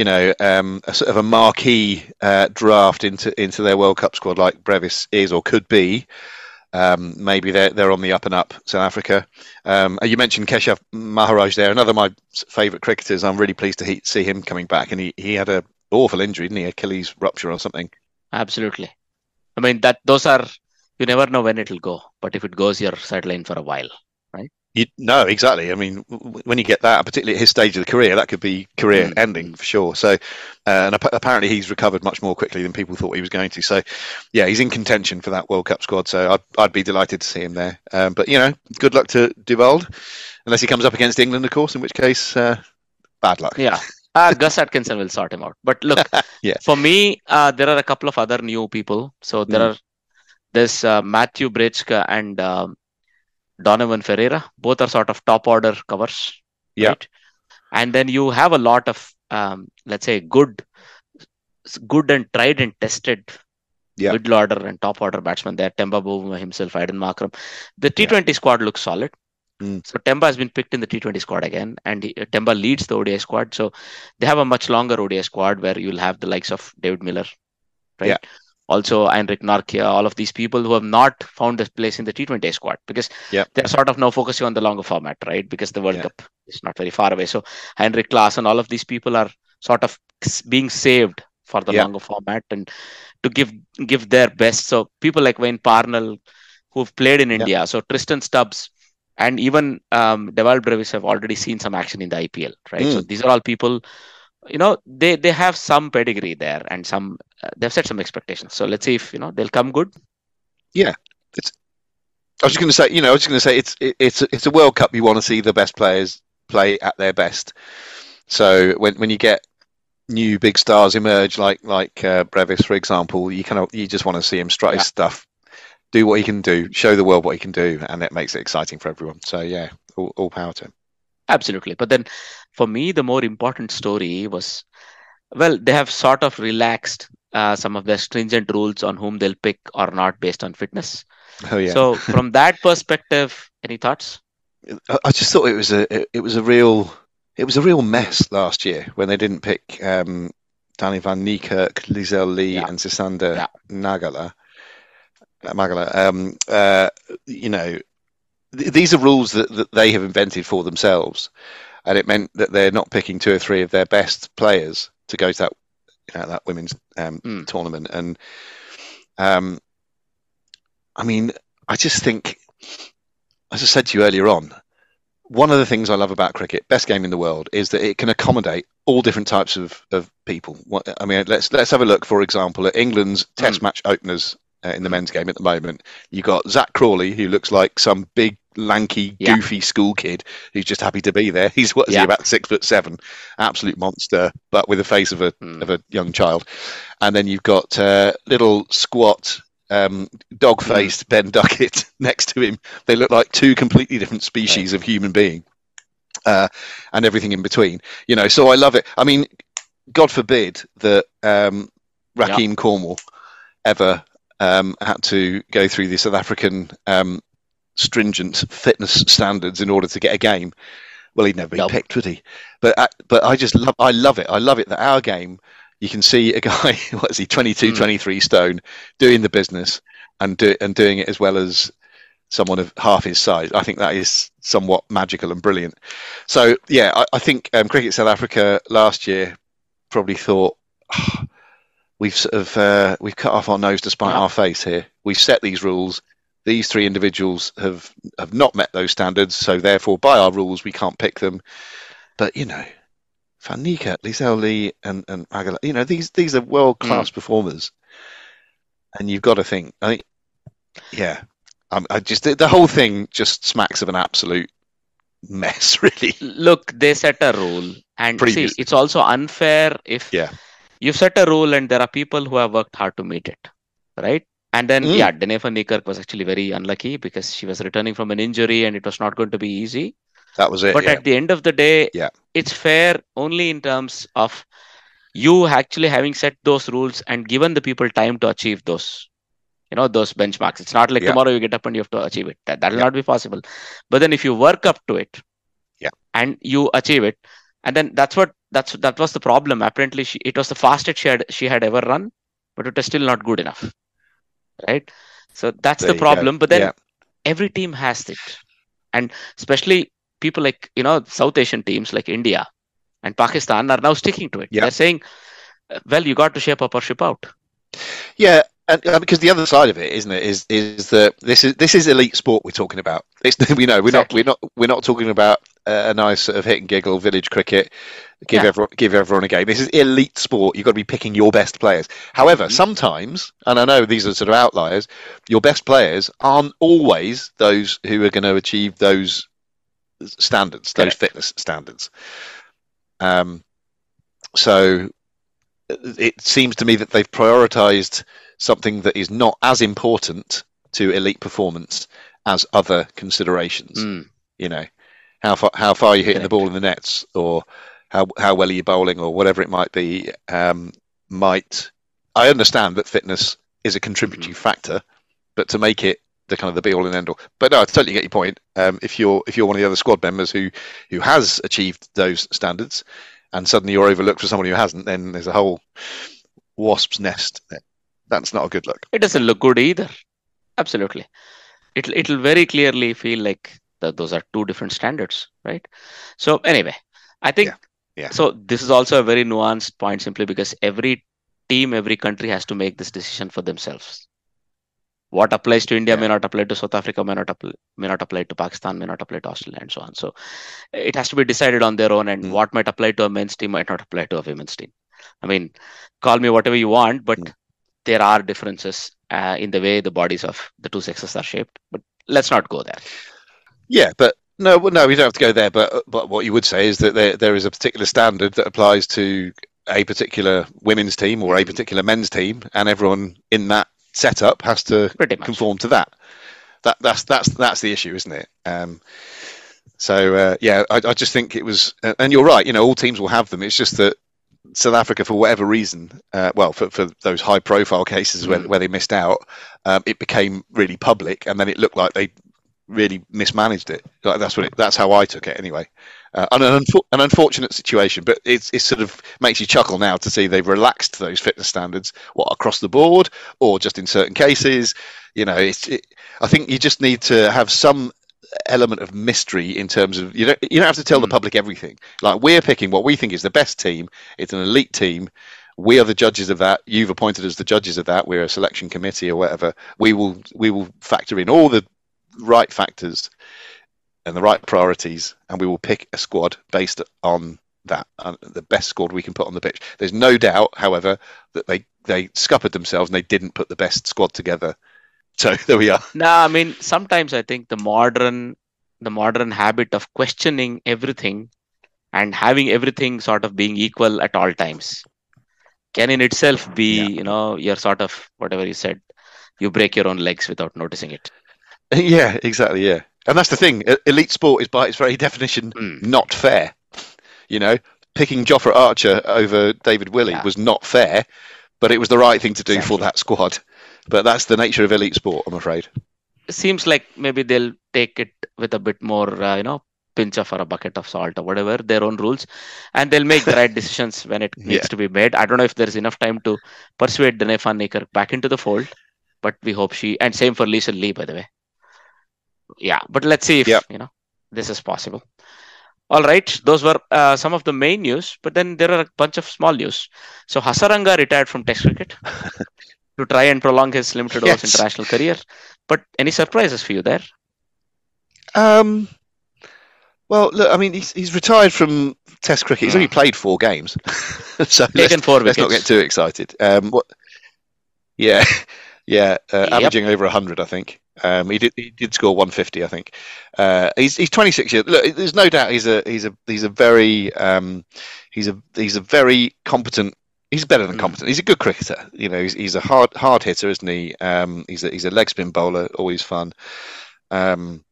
you know, um, a sort of a marquee uh, draft into into their World Cup squad like Brevis is or could be. Um, maybe they're they're on the up and up. South Africa. Um, you mentioned Keshav Maharaj there, another of my favourite cricketers. I'm really pleased to he, see him coming back, and he, he had a awful injury, didn't he? Achilles rupture or something. Absolutely. I mean that those are you never know when it'll go, but if it goes, you're sidelined for a while. You, no, exactly. I mean, w- when you get that, particularly at his stage of the career, that could be career Mm. ending for sure. So, uh, and ap- apparently he's recovered much more quickly than people thought he was going to. So, yeah, he's in contention for that World Cup squad. So, I'd, I'd be delighted to see him there. Um, but you know, good luck to Dewald, unless he comes up against England, of course. In which case, uh, bad luck. Yeah. Uh, Gus Atkinson will sort him out. But look, Yeah. for me, uh, there are a couple of other new people. So there Mm. are there's uh, Matthew Breetzke and um, Donovan Ferreira. Both are sort of top order covers. Yeah. Right? And then you have a lot of um, let's say good, good and tried and tested Yeah. middle order and top order batsmen there. Temba Bavuma himself, Aiden Markram. The T20 squad looks solid. Mm. So Temba has been picked in the T20 squad again, and he, Temba leads the ODI squad. So they have a much longer ODI squad where you'll have the likes of David Miller, right? Yeah. Also, Heinrich Nortje, all of these people who have not found a place in the T20 squad because Yeah. they're sort of now focusing on the longer format, right? Because the World Yeah. Cup is not very far away. So Heinrich Klaas and all of these people are sort of being saved for the Yeah. longer format and to give give their best. So people like Wayne Parnell, who've played in. India, so Tristan Stubbs, and even um, Dewald Brevis have already seen some action in the IPL, right? So Mm. these are all people, you know, they they have some pedigree there and some they've set some expectations. So let's see if you know they'll come good. Yeah, it's, I was just going to say, you know, I was just going to say it's it, it's it's a World Cup. You want to see the best players play at their best. So when when you get new big stars emerge, like like uh, Brevis, for example, you kind of you just want to see him strut his Yeah. stuff, do what he can do, show the world what he can do, and it makes it exciting for everyone. So yeah, all, all power to him. Absolutely. But then for me, the more important story was well, they have sort of relaxed uh, some of their stringent rules on whom they'll pick or not based on fitness. Oh yeah. So from that perspective, any thoughts? I just thought it was a it- was a real it was a real mess last year when they didn't pick um, Danny Van Niekerk, Lizelle Lee, Yeah. and Sisander Yeah. Nagala. uh, Magala. Um, uh, you know, th- these are rules that, that they have invented for themselves, and it meant that they're not picking two or three of their best players to go to that know, that women's um, Mm. tournament. And um, I mean, I just think, as I said to you earlier on, one of the things I love about cricket, best game in the world, is that it can accommodate all different types of, of people. What, I mean, let's let's have a look, for example, at England's Test match openers uh, in the men's game at the moment. You got Zak Crawley, who looks like some big, lanky, Yeah. goofy school kid who's just happy to be there. He's what is Yeah. he about six foot seven, absolute monster, but with the face of a Hmm. of a young child. And then you've got uh, little squat, um, dog faced Ben Duckett next to him. They look like two completely different species of human being, uh, and everything in between. You know, so I love it. I mean, God forbid that um, Rahkeem Cornwall ever um, had to go through the South African um, stringent fitness standards in order to get a game. Well, he'd never been picked, would he? But uh, but I just love I love it. I love it that our game you can see a guy what is he 22 Mm. 23 stone doing the business and do, and doing it as well as someone of half his size. I think that is somewhat magical and brilliant. So yeah, I, I think um, Cricket South Africa last year probably thought "Ah, we've sort of uh, we've cut off our nose to spite Yeah. our face here. We've set these rules. These three individuals have have not met those standards, so therefore, by our rules, we can't pick them. But you know, Fanika, Lizelle Lee, and and Agala, you know, these these are world class performers, and you've got to think. I think, yeah, I, I just the whole thing just smacks of an absolute mess, really. Look, they set a rule, and see, Previously. it's also unfair if Yeah. You've set a rule and there are people who have worked hard to meet it, right? And then, Mm. yeah, Dane van Niekerk was actually very unlucky because she was returning from an injury and it was not going to be easy. That was it. but yeah. at the end of the day Yeah. it's fair only in terms of you actually having set those rules and given the people time to achieve those you know those benchmarks it's not like Yeah. tomorrow you get up and you have to achieve it that will Yeah. not be possible but then if you work up to it Yeah. and you achieve it and then that's what that's that was the problem apparently she, it was the fastest she had she had ever run but it was still not good enough right so that's There the problem but then Yeah. every team has it and especially people like you know south asian teams like india and pakistan are now sticking to it Yeah. they're saying well you got to shape up or ship out Yeah, and uh, because the other side of it, isn't it, is is that this is this is elite sport we're talking about. It's we know we're Exactly. not we're not we're not talking about a nice sort of hit and giggle village cricket. Give Yeah. everyone give everyone a game. This is elite sport. You've got to be picking your best players. However, Mhm. sometimes, and I know these are sort of outliers, your best players aren't always those who are going to achieve those standards, those Correct. fitness standards. Um, so it seems to me that they've prioritized something that is not as important to elite performance as other considerations. Mm. You know, how far how far you're hitting the ball in the nets, or how how well are you bowling, or whatever it might be. Um, might I understand that fitness is a contributing factor, but to make it the kind of the be all and end all. But no, I totally get your point. Um, if you're if you're one of the other squad members who who has achieved those standards, and suddenly you're overlooked for someone who hasn't, then there's a whole wasp's nest. there. That's not a good look. it doesn't look good either absolutely it'll it'll very clearly feel like that those are two different standards right so anyway i think Yeah. Yeah. so this is also a very nuanced point simply because every team every country has to make this decision for themselves what applies to india Yeah. may not apply to south africa may not apply may not apply to pakistan may not apply to australia and so on so it has to be decided on their own and Mm. what might apply to a men's team might not apply to a women's team i mean call me whatever you want but Mm. there are differences uh, in the way the bodies of the two sexes are shaped but let's not go there Yeah, but no, well, no, we don't have to go there. But but what you would say is that there there is a particular standard that applies to a particular women's team or a particular men's team, and everyone in that setup has to conform to that. That that's that's that's the issue, isn't it? Um, so uh, yeah, I, I just think it was, and you're right. You know, all teams will have them. It's just that South Africa, for whatever reason, uh, well, for, for those high-profile cases where, Mm. where they missed out, um, it became really public, and then it looked like they really mismanaged it. Like that's what it, that's how I took it anyway. Uh, and an, unfor- an unfortunate situation, but it's it sort of makes you chuckle now to see they've relaxed those fitness standards, what across the board or just in certain cases. You know, it's. It, I think you just need to have some element of mystery in terms of you don't you don't have to tell the Mm. public everything. Like we're picking what we think is the best team. It's an elite team. We are the judges of that. You've appointed us the judges of that. We're a selection committee or whatever. We will we will factor in all the right factors and the right priorities, and we will pick a squad based on that, uh, the best squad we can put on the pitch. There's no doubt, however, that they they scuppered themselves and they didn't put the best squad together. So there we are. no i mean sometimes i think the modern the modern habit of questioning everything and having everything sort of being equal at all times can in itself be Yeah. you know your sort of whatever you said you break your own legs without noticing it Yeah, exactly. Yeah, and that's the thing. Elite sport is by its very definition Mm. not fair. You know, picking Jofra Archer over David Willey Yeah. was not fair, but it was the right thing to do for that squad. But that's the nature of elite sport, I'm afraid. seems like maybe they'll take it with a bit more, uh, you know, pinch of or a bucket of salt or whatever, their own rules, and they'll make the right decisions when it needs Yeah. to be made. I don't know if there's enough time to persuade Dane van back into the fold, but we hope she, and same for Lisa Lee, by the way. Yeah, but let's see if, Yep. you know, this is possible. All right, those were uh, some of the main news, but then there are a bunch of small news. So Hasaranga retired from Test cricket to try and prolong his limited overs international career. But any surprises for you there? Um, well, look, I mean, he's, he's retired from Test cricket. He's only played four games, so let's, four let's not get too excited. Um, what? Yeah, yeah, uh, Yep. averaging over hundred, I think. Um, he did he did score 150, I think. Uh, he's he's 26 years. Look, there's no doubt he's a he's a he's a very um, he's a he's a very competent. He's better than Mm. competent. He's a good cricketer. You know, he's, he's a hard hard hitter, isn't he? Um, he's a, he's a leg spin bowler, always fun. Um,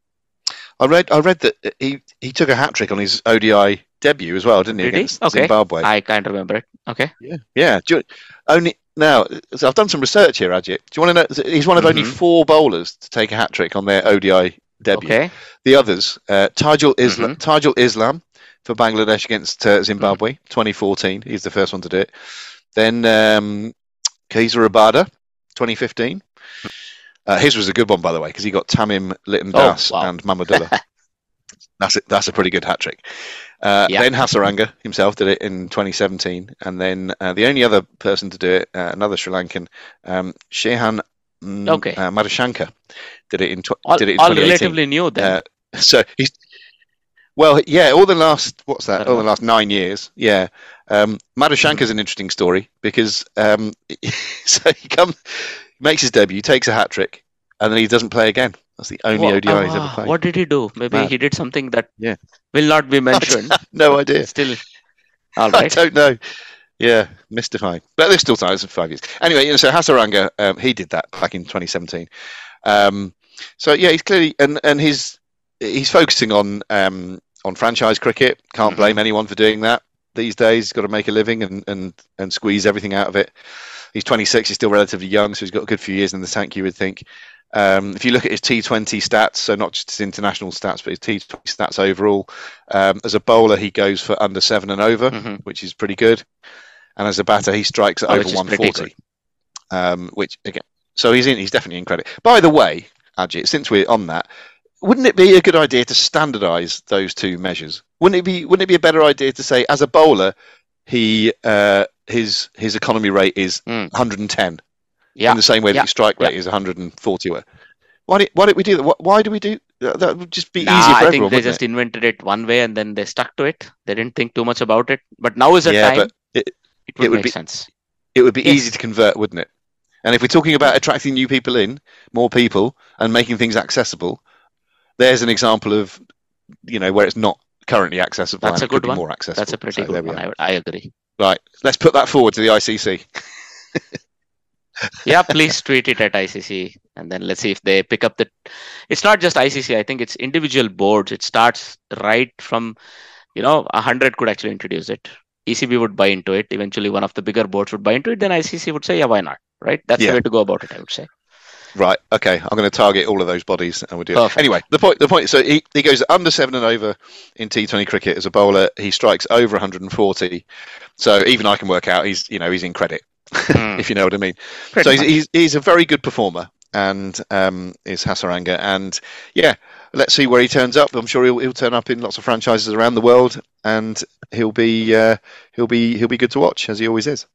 I read I read that he he took a hat trick on his ODI debut as well, didn't he? Did he? Against Okay. Zimbabwe. I can't remember it. Okay. Yeah. Do you- only now, so I've done some research here, Ajit. Do you want to know? He's one of only Mhm. four bowlers to take a hat trick on their ODI debut. Okay. The others, uh, Taijul Islam, Mhm. Taijul Islam for Bangladesh against uh, Zimbabwe, 2014. He's the first one to do it. Then um, Kagiso Rabada, 2015. Uh, his was a good one, by the way, because he got Tamim Litton Oh, Das wow. and Mahmudullah. that's it. That's a pretty good hat trick. Uh, Yeah. Then Hasaranga himself did it in 2017, and then uh, the only other person to do it, uh, another Sri Lankan, um, Shehan mm, Okay. uh, did it in tw- All, did it in all 2018. relatively new then. Uh, so he's well, yeah. All the last what's that? All the last nine years, yeah. Um, Madushanka's an interesting story because um, so he comes, makes his debut, takes a hat trick, and then he doesn't play again. That's the only ODI he's ever ah, played. What did he do? Maybe Mad. he did something that Yeah. will not be mentioned. no idea. Still, all I right. don't know. Yeah, mystifying. But there's still time. It's five years. Anyway, you know, so Hasaranga, um, he did that back in 2017. Um, so yeah, he's clearly and and his he's focusing on um, on franchise cricket. Can't Mhm. blame anyone for doing that these days. He's got to make a living and and and squeeze everything out of it. He's 26. He's still relatively young, so he's got a good few years in the tank. You would think. Um, if you look at his T20 stats, so not just his international stats, but his T20 stats overall, um, as a bowler he goes for under seven and over Mhm. which is pretty good. And as a batter, he strikes at Oh, over which is pretty 140. Um, which again, so he's in. He's definitely in credit. By the way, Ajit, since we're on that, wouldn't it be a good idea to standardise those two measures? Wouldn't it be? Wouldn't it be a better idea to say, as a bowler, he uh, his his economy rate is Mm. 110 Yeah. in the same way Yeah. that your strike rate is 140. Why did why did we do that? Why, do we do that? That would just be Nah, easier for I think everyone. they just invented it one way and then they stuck to it. They didn't think too much about it. But now is the Yeah, time but it- it would, it would make be- sense. it would be Yes. easy to convert, wouldn't it? And if we're talking about mm-hmm. attracting new people in, more people, and making things accessible, there's an example of, you know, where it's not currently accessible. That's a good one. More accessible. That's a pretty So good one. I, I agree. Right, let's put that forward to the ICC. yeah, please tweet it at ICC and then let's see if they pick up the. It's not just ICC. I think it's individual boards. It starts right from, you know, a hundred could actually introduce it. ECB would buy into it. Eventually, one of the bigger boards would buy into it. Then ICC would say, yeah, why not? Right? That's Yeah. the way to go about it. I would say. Right. Okay. I'm going to target all of those bodies, and we'll do it. Anyway, the point. The point. So he, he goes under seven and over in T20 cricket as a bowler. He strikes over 140. So even I can work out he's you know he's in credit, Hmm. if you know what I mean. Pretty so he's, he's he's a very good performer, and um, is Hasaranga, and yeah, let's see where he turns up. I'm sure he'll he'll turn up in lots of franchises around the world, and he'll be uh, he'll be he'll be good to watch as he always is.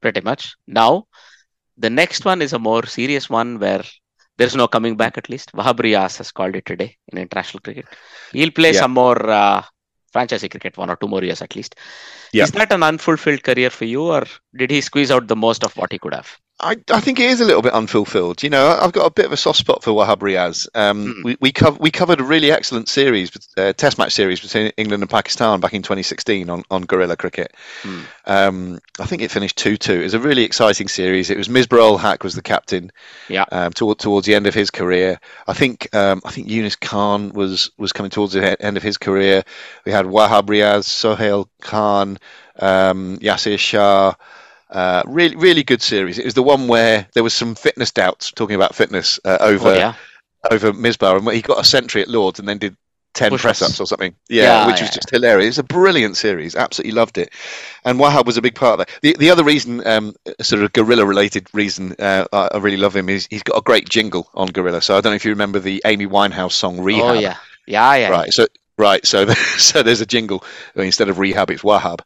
pretty much. Now, the next one is a more serious one where there's no coming back at least. Wahab Riaz has called it today in international cricket. He'll play Yeah. some more uh, franchise cricket, one or two more years at least. Yeah. Is that an unfulfilled career for you, or did he squeeze out the most of what he could have? I, I think it is a little bit unfulfilled. You know, I've got a bit of a soft spot for Wahab Riaz. Um, Mm. we we, cov- we covered a really excellent series, uh, test match series between England and Pakistan back in 2016 on, on Guerilla Cricket. Mm. Um, I think it finished 2 2. It was a really exciting series. It was Misbah Haq was the captain Yeah. um, toward, towards the end of his career. I think um, I think Yunus Khan was, was coming towards the he- end of his career. We had Wahab Riaz, Sohail Khan, um, Yasir Shah. Uh, really, really good series. It was the one where there was some fitness doubts, talking about fitness uh, over Oh, yeah. over Misbah, and he got a century at Lords and then did ten Push-ups. press ups or something. Yeah, Yeah, which was yeah. just hilarious. It's a brilliant series. Absolutely loved it. And Wahab was a big part of that. The the other reason, um, sort of Guerilla related reason, uh, I, I really love him is he's got a great jingle on Guerilla. So I don't know if you remember the Amy Winehouse song Rehab. Oh, yeah. Yeah, yeah. Right. So right. So so there's a jingle instead of rehab, it's Wahab.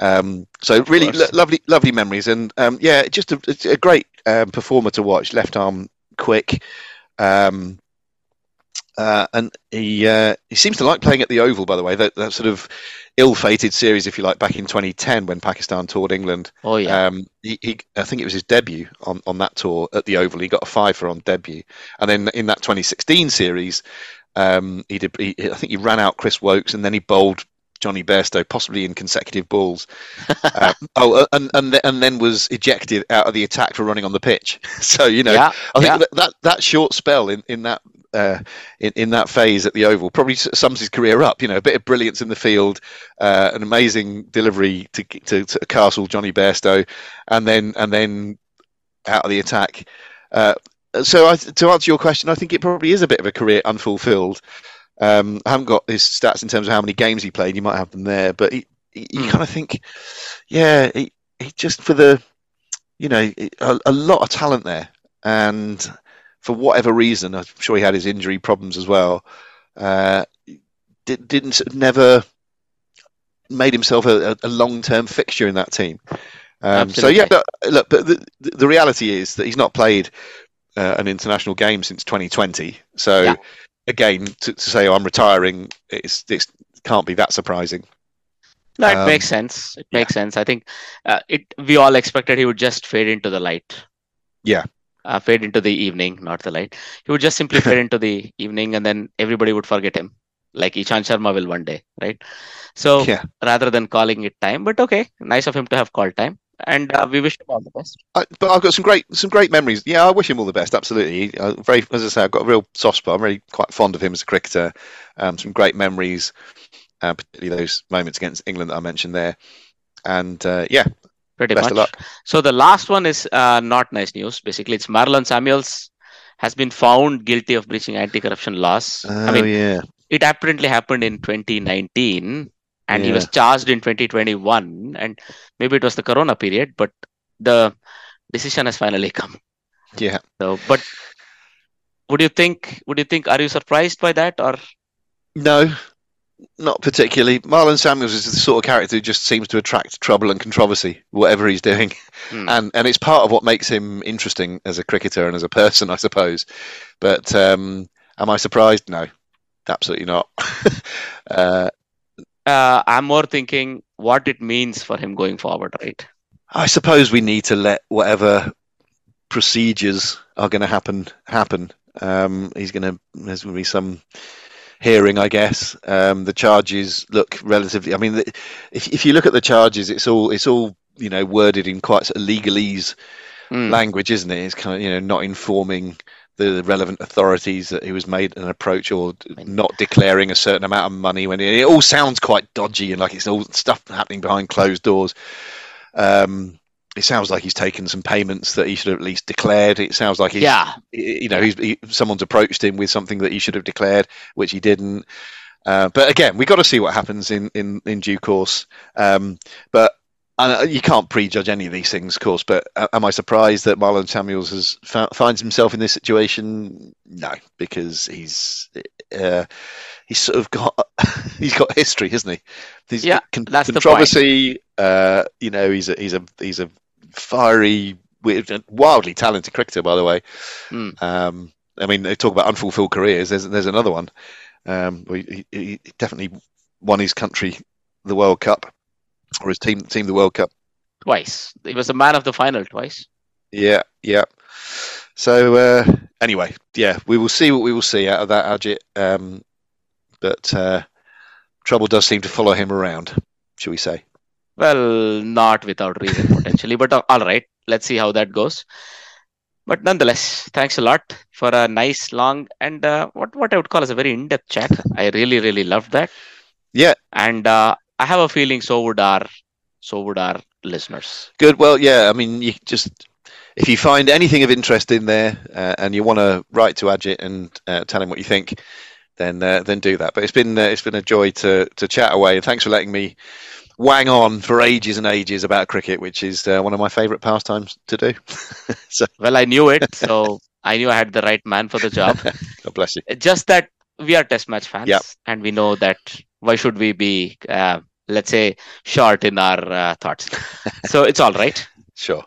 Um, so really lo- lovely, lovely memories, and um, yeah, just a, a great um, performer to watch. Left arm quick, um, uh, and he uh, he seems to like playing at the Oval. By the way, that, that sort of ill-fated series, if you like, back in 2010 when Pakistan toured England. Oh, yeah. Um, he, he, I think it was his debut on, on that tour at the Oval. He got a fiver on debut, and then in that 2016 series, um, he did. He, I think he ran out Chris Woakes, and then he bowled Jonny Bairstow, possibly in consecutive balls. um, oh, and and and then was ejected out of the attack for running on the pitch. So you know, yeah. I think yeah. that, that that short spell in in that. Uh, in, in that phase at the Oval, probably sums his career up. You know, a bit of brilliance in the field, uh, an amazing delivery to, to, to Castle Jonny Bairstow, and then and then out of the attack. Uh, so I, to answer your question, I think it probably is a bit of a career unfulfilled. Um, I haven't got his stats in terms of how many games he played. You might have them there, but he, he, you Hmm. kind of think, yeah, he, he just for the, you know, a, a lot of talent there, and for whatever reason, I'm sure he had his injury problems as well. Uh, did, didn't never made himself a, a long term fixture in that team. Um, so yeah, look, but the, the the reality is that he's not played uh, an international game since 2020. So Yeah. Again, to, to say oh, I'm retiring, it's it's can't be that surprising. No, it Um, makes sense. It makes sense. I think uh, it. We all expected he would just fade into the light. Yeah. Uh, fade into the evening, not the light. He would just simply fade into the evening, and then everybody would forget him, like Ishant Sharma will one day, right? So Yeah, rather than calling it time, but okay, nice of him to have called time, and uh, we wish him all the best. I, but I've got some great some great memories. Yeah, I wish him all the best. Absolutely, uh, very as I say, I've got a real soft spot. I'm really quite fond of him as a cricketer. Um, some great memories, uh, particularly those moments against England that I mentioned there. And uh, yeah, Pretty best much. of luck. So the last one is uh, not nice news. Basically, it's Marlon Samuels has been found guilty of breaching anti-corruption laws. I mean, Oh, yeah, it apparently happened in 2019 and he was charged in 2021 and maybe it was the corona period but the decision has finally come yeah. so but would you think would you think are you surprised by that or No, not particularly. Marlon Samuels is the sort of character who just seems to attract trouble and controversy, whatever he's doing, Hmm. and and it's part of what makes him interesting as a cricketer and as a person, I suppose. But um, am I surprised? No, absolutely not. uh, uh, i'm more thinking what it means for him going forward right I suppose we need to let whatever procedures are going to happen happen. Um, he's going to there's going to be some hearing, I guess. Um, the charges look relatively. I mean, the, if if you look at the charges, it's all it's all you know worded in quite sort of legalese Hmm. language, isn't it? It's kind of you know not informing the relevant authorities that he was made an approach or not declaring a certain amount of money when it, it all sounds quite dodgy and like it's all stuff happening behind closed doors. Um, it sounds like he's taken some payments that he should have at least declared. It sounds like he's, yeah you know, he's, he, someone's approached him with something that he should have declared, which he didn't. Uh, but again, we've got to see what happens in, in, in due course. Um, but uh, you can't prejudge any of these things, of course. But uh, am I surprised that Marlon Samuels has fo- finds himself in this situation? No, because he's uh, he's sort of got he's got history, hasn't he? He's Yeah, con- that's the point. controversy. Uh, you know, he's a he's a he's a fiery, wildly talented cricketer, by the way. Mm. Um, I mean, they talk about unfulfilled careers. There's there's another one. Um, he, he he definitely won his country the World Cup, or his team team the World Cup. twice he was a man of the final twice Yeah, yeah. So uh, anyway, yeah, we will see what we will see out of that Ajit. Um, but uh, trouble does seem to follow him around, shall we say? Well, not without reason potentially, but uh, all right. Let's see how that goes. But nonetheless, thanks a lot for a nice, long, and uh, what what I would call as a very in-depth chat. I really, really loved that, Yeah, and uh, I have a feeling so would our So would our listeners. Good. Well, yeah. I mean, you just if you find anything of interest in there uh, and you want to write to Ajit and uh, tell him what you think, then uh, then do that. But it's been uh, it's been a joy to to chat away. And thanks for letting me wang on for ages and ages about cricket, which is uh, one of my favourite pastimes to do. so. Well, I knew it, so I knew I had the right man for the job. God bless you. Just that we are Test match fans, yep. and we know that why should we be, uh, let's say short in our uh, thoughts. So it's all right. Sure.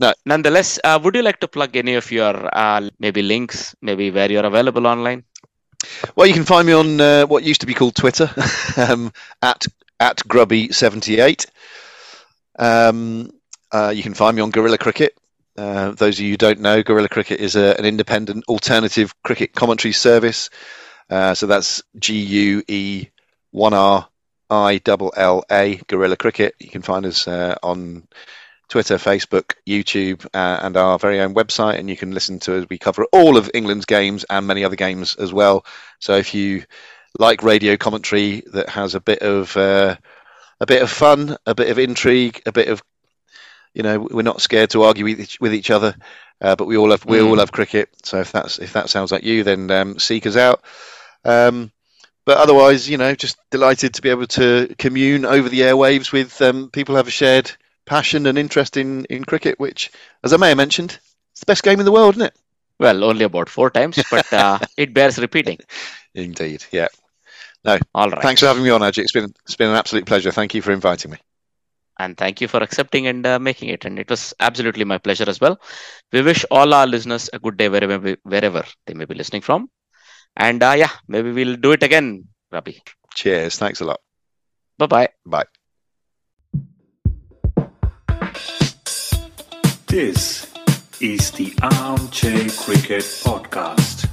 Now, nonetheless uh, would you like to plug any of your uh, maybe links maybe where you're available online? Well you can find me on uh, what used to be called twitter um, at at grubby78 um, uh, you can find me on Guerilla cricket. Uh, those of you who don't know Guerilla cricket is a, an independent alternative cricket commentary service. Uh, so that's g-u-e 1r I double L A Guerilla Cricket. You can find us uh, on Twitter, Facebook, YouTube, uh, and our very own website. And you can listen to us. We cover all of England's games and many other games as well. So if you like radio commentary that has a bit of uh, a bit of fun, a bit of intrigue, a bit of you know, we're not scared to argue with each, with each other. Uh, but we all love we mm. all love cricket. So if that's if that sounds like you, then um, seek us out. Um, but otherwise, you know, just delighted to be able to commune over the airwaves with um, people who have a shared passion and interest in, in cricket, which, as I may have mentioned, it's the best game in the world, isn't it? Well, only about four times, but uh, it bears repeating. Indeed, yeah. No, all right. Thanks for having me on, Ajit. It's been it's been an absolute pleasure. Thank you for inviting me. And thank you for accepting and uh, making it. And it was absolutely my pleasure as well. We wish all our listeners a good day wherever wherever they may be listening from. And uh, yeah, maybe we'll do it again, Grubby. Cheers. Thanks a lot. Bye-bye. Bye. This is the Armchair Cricket Podcast.